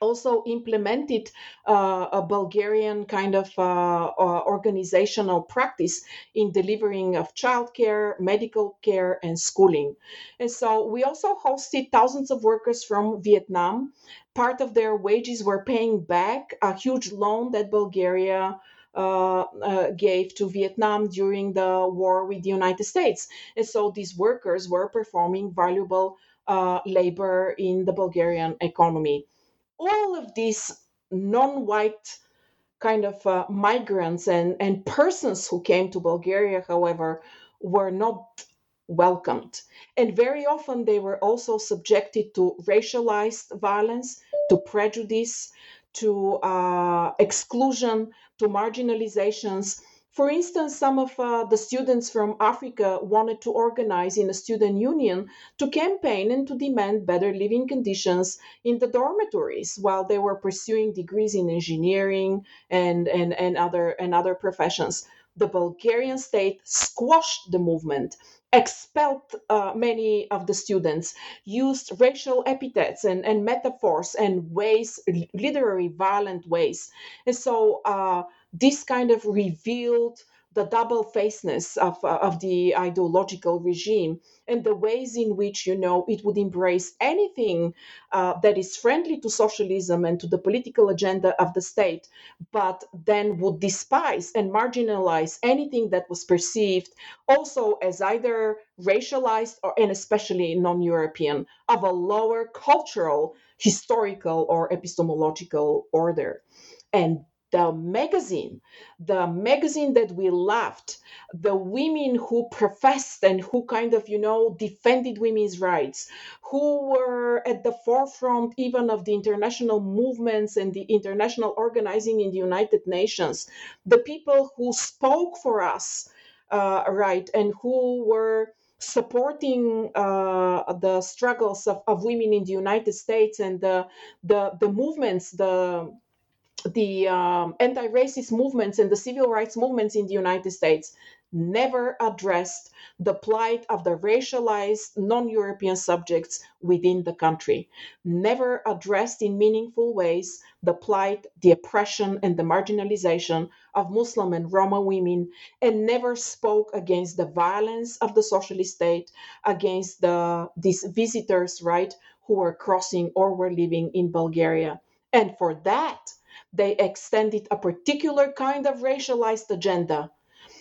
also implemented uh, a Bulgarian kind of uh, uh, organizational practice in delivering of childcare, medical care, and schooling. And so we also hosted thousands of workers from Vietnam. Part of their wages were paying back a huge loan that Bulgaria uh, uh, gave to Vietnam during the war with the United States. And so these workers were performing valuable uh, labor in the Bulgarian economy all of these non-white kind of uh, migrants and, and persons who came to Bulgaria, however, were not welcomed. And very often they were also subjected to racialized violence, to prejudice, to uh, exclusion, to marginalizations. For instance, some of uh, the students from Africa wanted to organize in a student union to campaign and to demand better living conditions in the dormitories while they were pursuing degrees in engineering and, and, and, other, and other professions. The Bulgarian state squashed the movement expelled uh, many of the students, used racial epithets and, and metaphors and ways, literary violent ways. And so uh, this kind of revealed the double facedness of, uh, of the ideological regime and the ways in which you know it would embrace anything uh, that is friendly to socialism and to the political agenda of the state but then would despise and marginalize anything that was perceived also as either racialized or and especially non-european of a lower cultural historical or epistemological order. And the magazine, the magazine that we loved, the women who professed and who kind of, you know, defended women's rights, who were at the forefront even of the international movements and the international organizing in the United Nations, the people who spoke for us, uh, right, and who were supporting uh, the struggles of, of women in the United States and the the, the movements, the the um, anti-racist movements and the civil rights movements in the United States never addressed the plight of the racialized non-European subjects within the country, never addressed in meaningful ways the plight, the oppression, and the marginalization of Muslim and Roma women, and never spoke against the violence of the socialist state, against the these visitors, right, who were crossing or were living in Bulgaria. And for that, they extended a particular kind of racialized agenda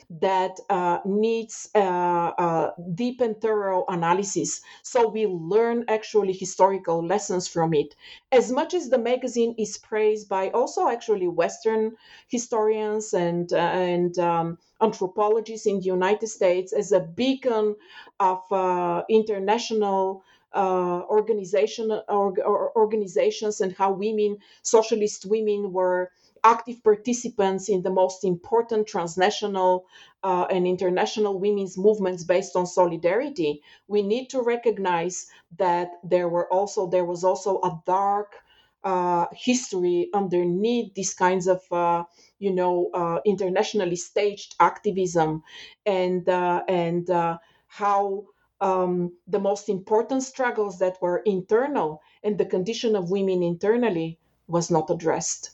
that uh, needs uh, uh, deep and thorough analysis. So we learn actually historical lessons from it. As much as the magazine is praised by also actually Western historians and uh, and um, anthropologists in the United States as a beacon of uh, international uh, organization or, or organizations and how women, socialist women, were active participants in the most important transnational uh, and international women's movements based on solidarity. We need to recognize that there were also there was also a dark uh, history underneath these kinds of uh, you know uh, internationally staged activism. And uh, and uh, how um, the most important struggles that were internal and the condition of women internally was not addressed.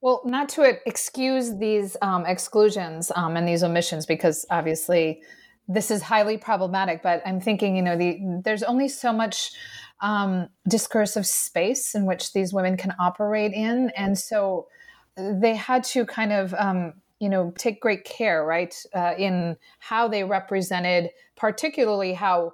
Well, not to excuse these um, exclusions um, and these omissions, because obviously this is highly problematic. But I'm thinking, you know, the, there's only so much um, discursive space in which these women can operate in, and so they had to kind of um, you know take great care right uh, in how they represented particularly how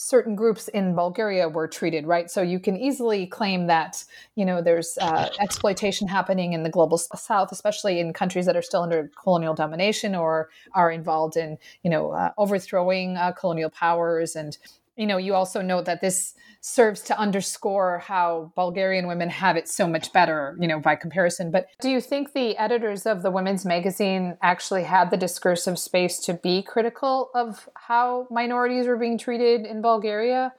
certain groups in Bulgaria were treated, right? So you can easily claim that, you know, there's uh, exploitation happening in the global south, especially in countries that are still under colonial domination or are involved in, you know, uh, overthrowing uh, colonial powers and you know, you also note that this serves to underscore how Bulgarian women have it so much better, you know, by comparison. But do you think the editors of the women's magazine actually had the discursive space to be critical of how minorities were being treated in Bulgaria?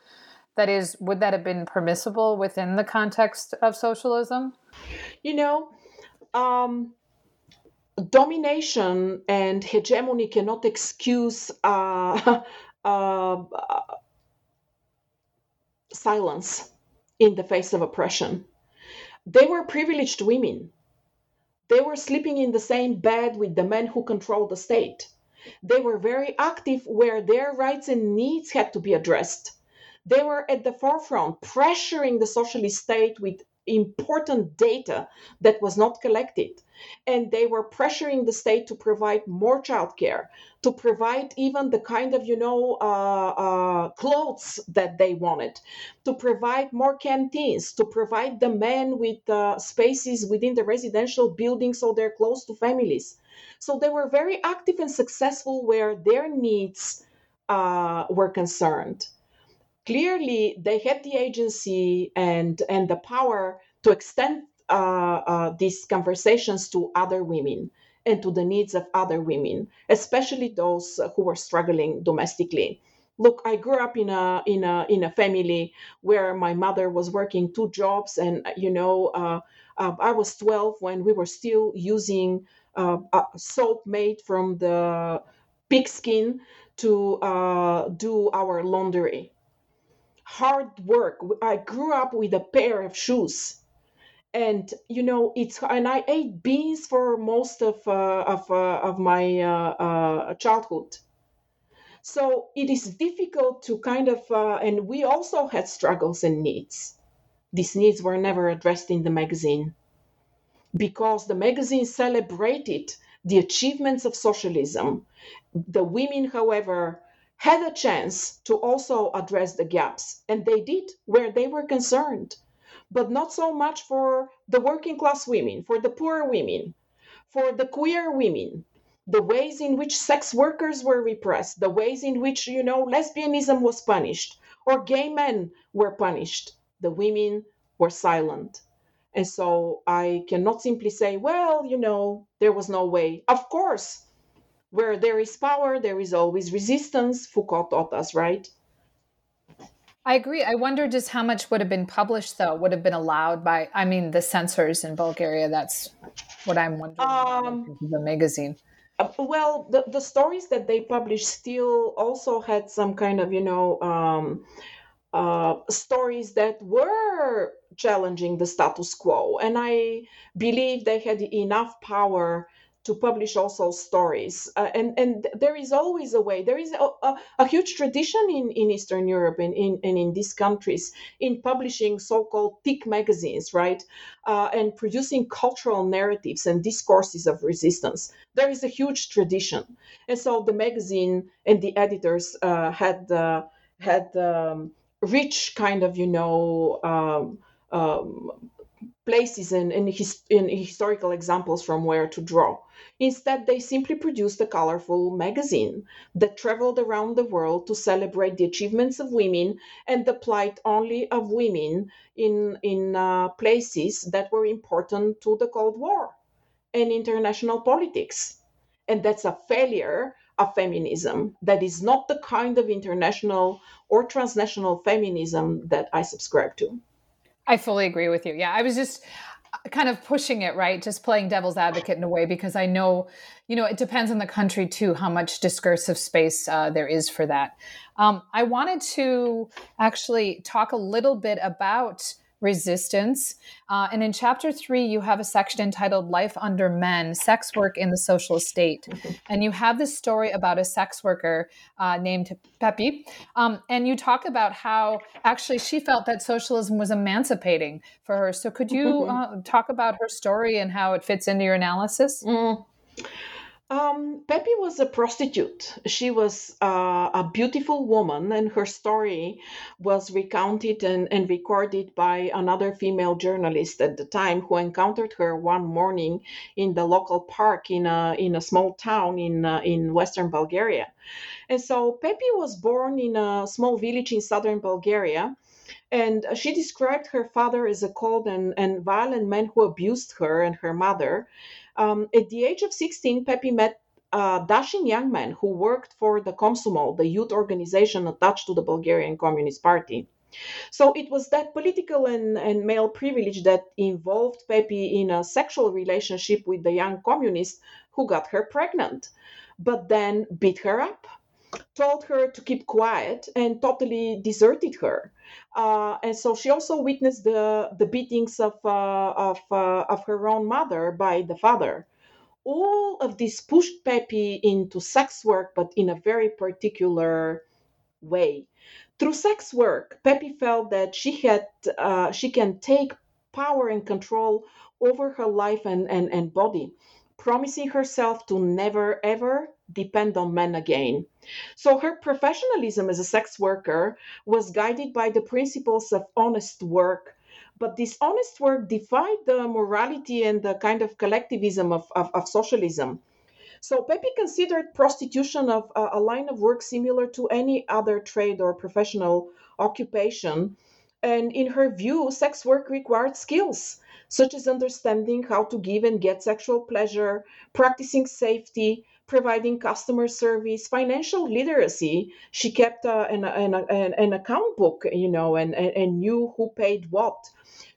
That is, would that have been permissible within the context of socialism? You know, um, domination and hegemony cannot excuse uh, *laughs* uh, silence in the face of oppression. They were privileged women. They were sleeping in the same bed with the men who controlled the state. They were very active where their rights and needs had to be addressed. They were at the forefront, pressuring the socialist state with important data that was not collected. And they were pressuring the state to provide more childcare, to provide even the kind of, you know, uh, uh, clothes that they wanted, to provide more canteens, to provide the men with uh, spaces within the residential buildings so they're close to families. So they were very active and successful where their needs uh, were concerned clearly they had the agency and and the power to extend uh, uh, these conversations to other women and to the needs of other women, especially those who were struggling domestically. Look, I grew up in a in a in a family where my mother was working two jobs, and you know, uh, uh I was 12 when we were still using uh, soap made from the pig skin to uh, do our laundry hard work. I grew up with a pair of shoes. And you know it's and I ate beans for most of uh, of uh, of my uh, uh childhood, so it is difficult to kind of uh, and we also had struggles and needs. These needs were never addressed in the magazine because the magazine celebrated the achievements of socialism. The women, however, had a chance to also address the gaps, and they did where they were concerned, but not so much for the working class women, for the poor women, for the queer women, the ways in which sex workers were repressed, the ways in which, you know, lesbianism was punished, or gay men were punished. The women were silent. And so I cannot simply say, well, you know, there was no way. Of course, where there is power, there is always resistance. Foucault taught us, right? I agree. I wonder just how much would have been published, though, would have been allowed by, I mean, the censors in Bulgaria. That's what I'm wondering. Um, the magazine. Uh, well, the, the stories that they published still also had some kind of, you know, um, uh, stories that were challenging the status quo. And I believe they had enough power to publish also stories. Uh, and, and there is always a way. There is a, a, a huge tradition in, in Eastern Europe and in, and in these countries in publishing so called thick magazines, right? Uh, and producing cultural narratives and discourses of resistance. There is a huge tradition. And so the magazine and the editors uh, had, had um, rich kind of, you know, um, um, places and, and, his, and historical examples from where to draw. Instead, they simply produced a colorful magazine that traveled around the world to celebrate the achievements of women and the plight only of women in, in uh, places that were important to the Cold War and international politics. And that's a failure of feminism. That is not the kind of international or transnational feminism that I subscribe to. I fully agree with you. Yeah, I was just kind of pushing it right just playing devil's advocate in a way because i know you know it depends on the country too how much discursive space uh, there is for that um, i wanted to actually talk a little bit about resistance. Uh, and in chapter three, you have a section entitled Life Under Men Sex Work in the Social State. and you have this story about a sex worker uh, named Pepi. Um, and you talk about how actually she felt that socialism was emancipating for her. So could you uh, talk about her story and how it fits into your analysis? Mm. Um, was a prostitute. She was uh, a beautiful woman, and her story was recounted and, and recorded by another female journalist at the time who encountered her one morning in the local park in a, in a small town in, uh, in western Bulgaria. And so Pepi was born in a small village in southern Bulgaria. And she described her father as a cold and, and violent man who abused her and her mother. Um, at the age of 16, Pepi met a dashing young man who worked for the Komsomol, the youth organization attached to the Bulgarian Communist Party. So it was that political and, and male privilege that involved Pepi in a sexual relationship with the young communist who got her pregnant, but then beat her up, told her to keep quiet, and totally deserted her. Uh, and so she also witnessed the, the beatings of, uh, of, uh, of her own mother by the father. All of this pushed Pepi into sex work, but in a very particular way. Through sex work, Pepi felt that she had uh, she can take power and control over her life and, and, and body, promising herself to never ever depend on men again. So her professionalism as a sex worker was guided by the principles of honest work. But this honest work defied the morality and the kind of collectivism of, of, of socialism. So Pepi considered prostitution of uh, a line of work similar to any other trade or professional occupation. And in her view, sex work required skills such as understanding how to give and get sexual pleasure, practicing safety, providing customer service, financial literacy. She kept uh, an, an, an, an, account book, you know, and, and, and knew who paid what.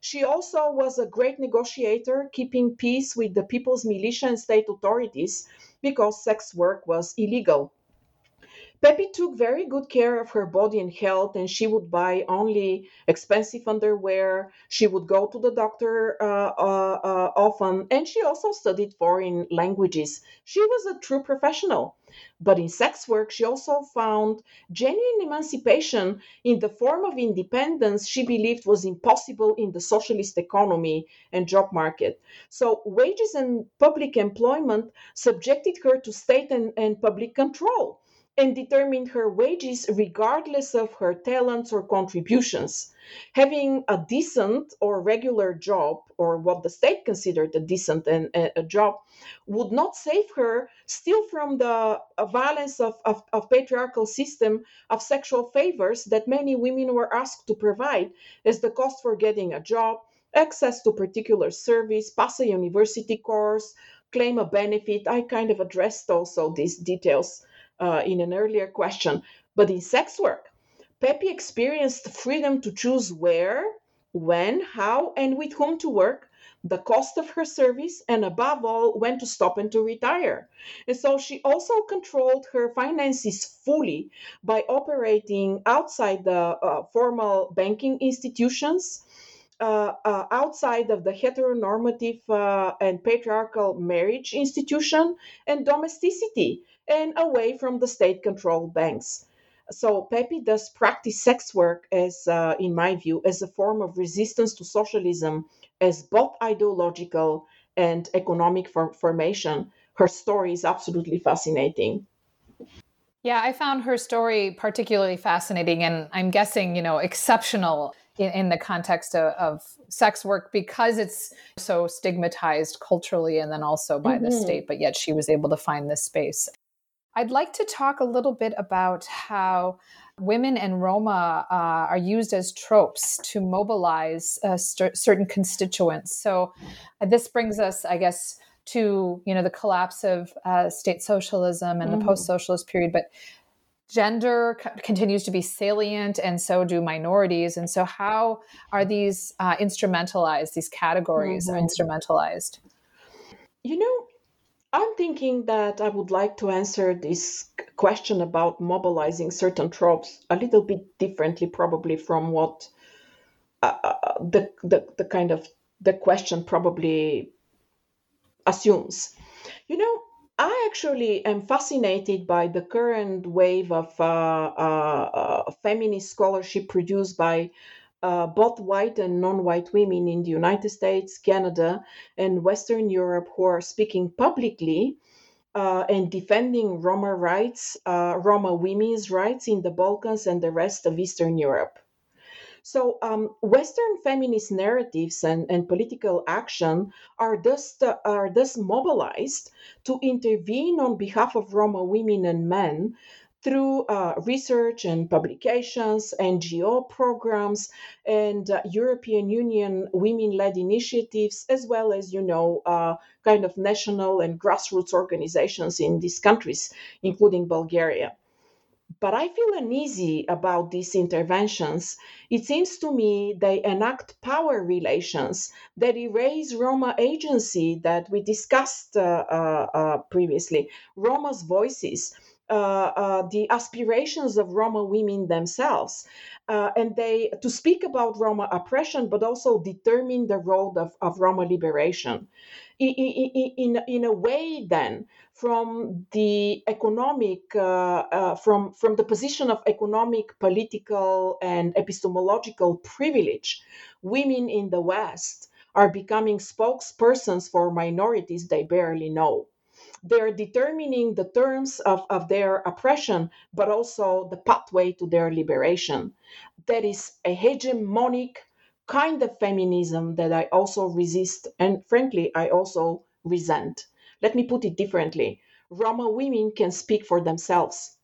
She also was a great negotiator, keeping peace with the people's militia and state authorities because sex work was illegal. Pepi took very good care of her body and health, and she would buy only expensive underwear. She would go to the doctor uh, uh, uh, often, and she also studied foreign languages. She was a true professional. But in sex work, she also found genuine emancipation in the form of independence she believed was impossible in the socialist economy and job market. So, wages and public employment subjected her to state and, and public control and determined her wages regardless of her talents or contributions. Having a decent or regular job, or what the state considered a decent and a job, would not save her still from the violence of, of, of patriarchal system of sexual favors that many women were asked to provide as the cost for getting a job, access to particular service, pass a university course, claim a benefit. I kind of addressed also these details uh, in an earlier question. But in sex work, Pepi experienced freedom to choose where, when, how, and with whom to work, the cost of her service, and above all, when to stop and to retire. And so she also controlled her finances fully by operating outside the uh, formal banking institutions. Uh, uh, outside of the heteronormative uh, and patriarchal marriage institution and domesticity and away from the state controlled banks. So Pepi does practice sex work as, uh, in my view, as a form of resistance to socialism, as both ideological and economic for- formation. Her story is absolutely fascinating. Yeah, I found her story particularly fascinating, and I'm guessing, you know, exceptional in, in the context of, of, sex work because it's so stigmatized culturally and then also by mm-hmm. the state. But yet she was able to find this space. I'd like to talk a little bit about how women and Roma uh, are used as tropes to mobilize uh, st- certain constituents. So uh, this brings us, I guess, to you know the collapse of uh, state socialism and mm. the post-socialist period, but gender c- continues to be salient, and so do minorities. And so, how are these uh, instrumentalized? These categories mm-hmm. are instrumentalized. You know, I'm thinking that I would like to answer this question about mobilizing certain tropes a little bit differently, probably from what uh, uh, the, the the kind of the question probably assumes. You know, I actually am fascinated by the current wave of uh, uh, uh feminist scholarship produced by uh, both white and non-white women in the United States, Canada, and Western Europe who are speaking publicly uh, and defending Roma rights, uh, Roma women's rights in the Balkans and the rest of Eastern Europe. So, um, Western feminist narratives and, and political action are thus, uh, are thus mobilized to intervene on behalf of Roma women and men through uh, research and publications, NGO programs, and uh, European Union women-led initiatives, as well as you know, uh, kind of national and grassroots organizations in these countries, including Bulgaria. But I feel uneasy about these interventions. It seems to me they enact power relations that erase Roma agency that we discussed uh, uh, uh, previously, Roma's voices the aspirations of Roma women themselves, uh, and they to speak about Roma oppression, but also determine the role of, of Roma liberation. In, in, in, a way, then, from the economic, uh, uh, from, from the position of economic, political, and epistemological privilege, women in the West are becoming spokespersons for minorities they barely know they're determining the terms of, of their oppression, but also the pathway to their liberation. That is a hegemonic kind of feminism that I also resist, and frankly, I also resent. Let me put it differently Roma women can speak for themselves.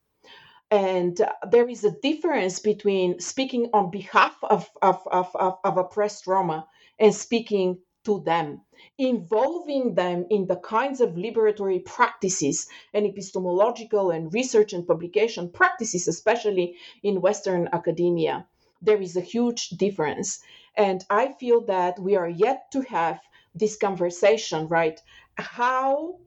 And uh, there is a difference between speaking on behalf of, of, of, of, of oppressed Roma and speaking to them, involving them in the kinds of liberatory practices and epistemological and research and publication practices, especially in Western academia. There is a huge difference. And I feel that we are yet to have this conversation, right? How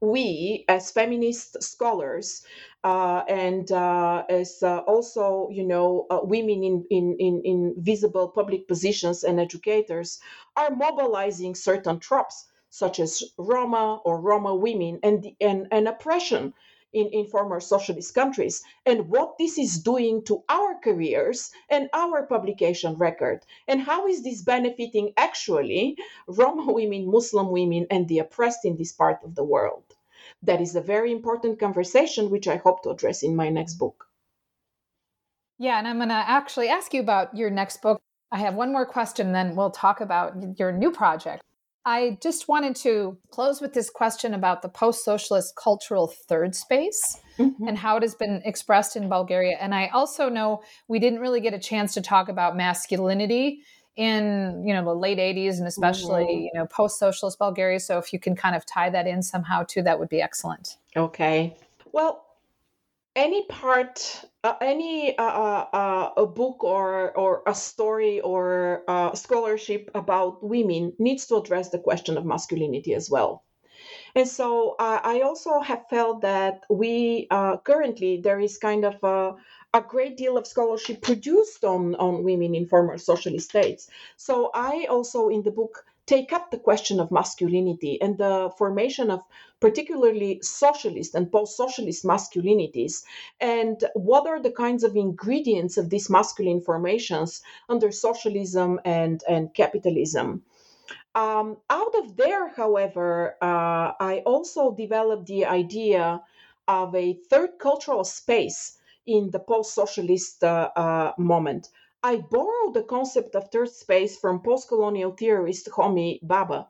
we as feminist scholars uh, and uh, as uh, also you know uh, women in, in, in, in visible public positions and educators are mobilizing certain tropes such as Roma or Roma women and, and, and oppression in, in former socialist countries and what this is doing to our careers and our publication record and how is this benefiting actually Roma women, Muslim women and the oppressed in this part of the world. That is a very important conversation, which I hope to address in my next book. Yeah, and I'm going to actually ask you about your next book. I have one more question, then we'll talk about your new project. I just wanted to close with this question about the post socialist cultural third space mm-hmm. and how it has been expressed in Bulgaria. And I also know we didn't really get a chance to talk about masculinity in you know the late 80s and especially mm-hmm. you know post-socialist bulgaria so if you can kind of tie that in somehow too that would be excellent okay well any part uh, any uh, uh, uh a book or or a story or uh, scholarship about women needs to address the question of masculinity as well and so uh, i also have felt that we currently there is kind of a a great deal of scholarship produced on, on women in former socialist states. So I also, in the book, take up the question of masculinity and the formation of particularly socialist and post socialist masculinities, and what are the kinds of ingredients of these masculine formations under socialism and, and capitalism. Um, out of there, however, uh, I also developed the idea of a third cultural space in the post socialist uh, uh, moment. I borrow the concept of third space from post colonial theorist Homi Bhabha,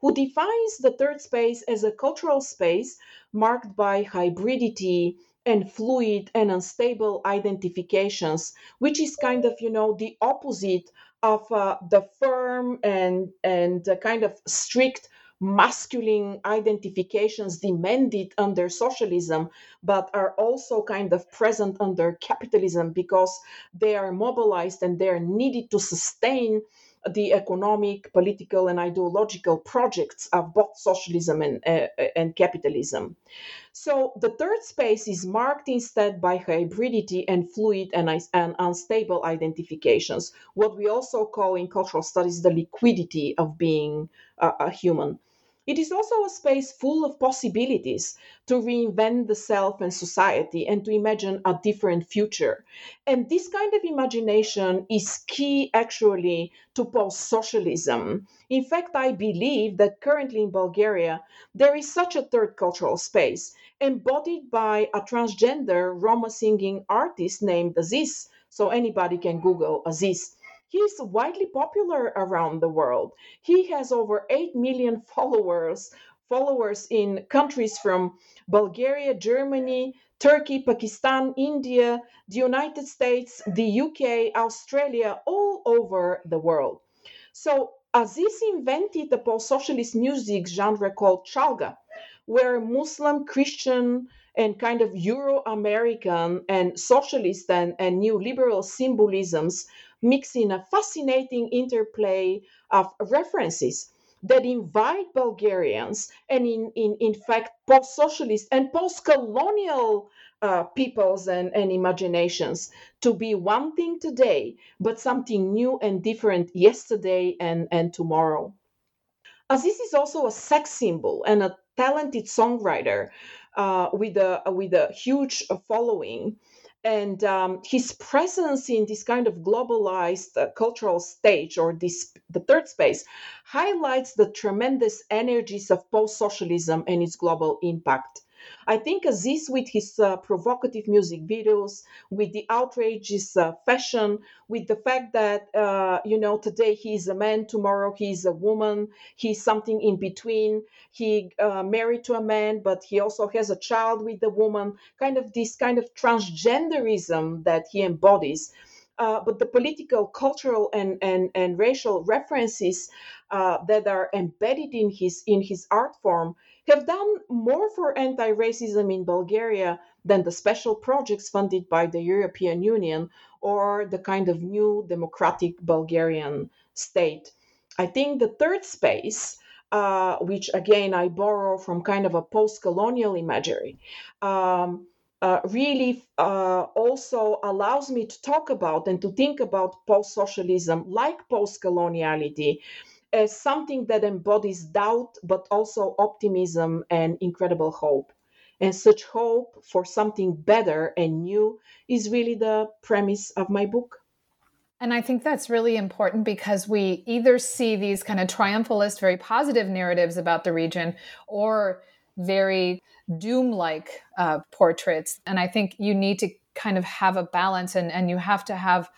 who defines the third space as a cultural space marked by hybridity and fluid and unstable identifications, which is kind of, you know, the opposite of uh, the firm and and kind of strict masculine identifications demanded under socialism, but are also kind of present under capitalism because they are mobilized and they are needed to sustain the economic, political, and ideological projects of both socialism and, uh, and capitalism. So the third space is marked instead by hybridity and fluid and, and unstable identifications, what we also call in cultural studies the liquidity of being uh, a human. It is also a space full of possibilities to reinvent the self and society and to imagine a different future. And this kind of imagination is key actually to post socialism. In fact, I believe that currently in Bulgaria, there is such a third cultural space embodied by a transgender Roma singing artist named Azis. So anybody can Google Azis. He is widely popular around the world. He has over 8 million *laughs* followers followers in countries from Bulgaria, Germany, Turkey, Pakistan, India, the United States, the UK, Australia, all over the world. So Azis invented the post-socialist music genre called chalga, where Muslim, Christian, and kind of Euro-American and socialist and, and new liberal symbolisms mixing a fascinating interplay of references that invite Bulgarians and, in, in, in fact, post socialist and post colonial uh, peoples and, and imaginations to be one thing today, but something new and different yesterday and, and tomorrow. Azis is also a sex symbol and a talented songwriter uh, with, a, with a huge following. And um, his presence in this kind of globalized uh, cultural stage or this the third space highlights the tremendous energies of post-socialism and its global impact I think Azis, with his uh, provocative music videos, with the outrageous uh, fashion, with the fact that, uh, you know, today he is a man, tomorrow he is a woman, he's something in between. He uh, married to a man, but he also has a child with a woman, kind of this kind of transgenderism that he embodies. Uh, but the political, cultural, and, and, and racial references uh, that are embedded in his in his art form have done more for anti racism in Bulgaria than the special projects funded by the European Union or the kind of new democratic Bulgarian state. I think the third space, uh, which again I borrow from kind of a post colonial imagery, um, uh, really uh, also allows me to talk about and to think about post socialism like post coloniality as something that embodies doubt, but also optimism and incredible hope. And such hope for something better and new is really the premise of my book. And I think that's really important because we either see these kind of triumphalist, very positive narratives about the region or very doom like uh, portraits. And I think you need to kind of have a balance and, and you have to have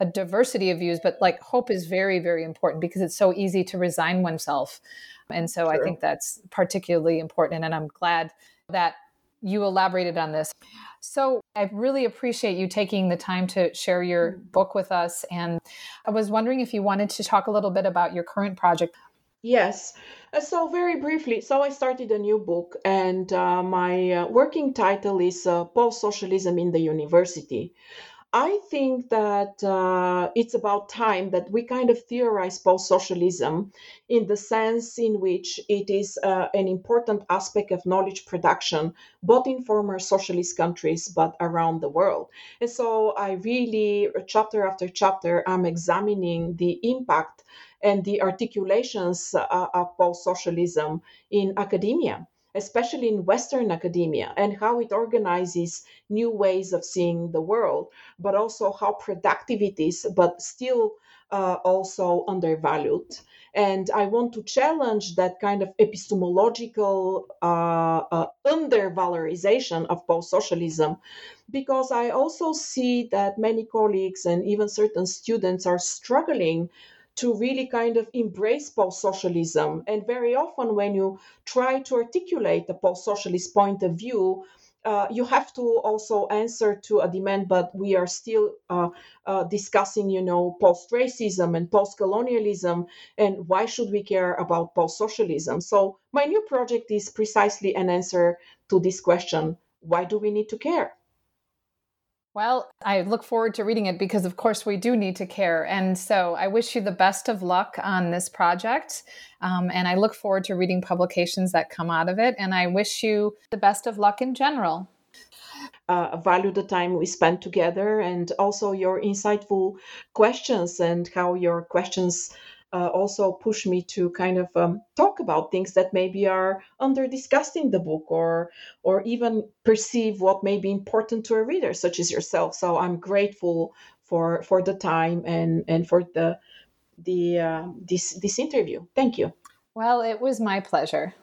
a diversity of views, but like hope is very, very important because it's so easy to resign oneself. And so I think that's particularly important. And I'm glad that you elaborated on this. So I really appreciate you taking the time to share your mm. book with us. And I was wondering if you wanted to talk a little bit about your current project. Yes. Uh, so, very briefly, so I started a new book, and uh, my uh, working title is uh, Post Socialism in the University. I think that uh, it's about time that we kind of theorize post socialism in the sense in which it is uh, an important aspect of knowledge production, both in former socialist countries but around the world. And so I really, chapter after chapter, I'm examining the impact and the articulations uh, of post socialism in academia especially in Western academia, and how it organizes new ways of seeing the world, but also how productive it is, but still uh, also undervalued. And I want to challenge that kind of epistemological uh, uh, undervalorization of post socialism, because I also see that many colleagues and even certain students are struggling to really kind of embrace post socialism. And very often, when you try to articulate a post socialist point of view, uh, you have to also answer to a demand, but we are still uh, uh, discussing, you know, post-racism and post-colonialism, and why should we care about post-socialism? So my new project is precisely an answer to this question: Why do we need to care? Well, I look forward to reading it because, of course, we do need to care. And so I wish you the best of luck on this project. Um, and I look forward to reading publications that come out of it. And I wish you the best of luck in general. Uh, value the time we spent together and also your insightful questions and how your questions uh, also push me to kind of um, talk about things that maybe are under discussed in the book or or even perceive what may be important to a reader such as yourself. So i'm grateful for for the time and and for the the uh, this this interview. Thank you. Well it was my pleasure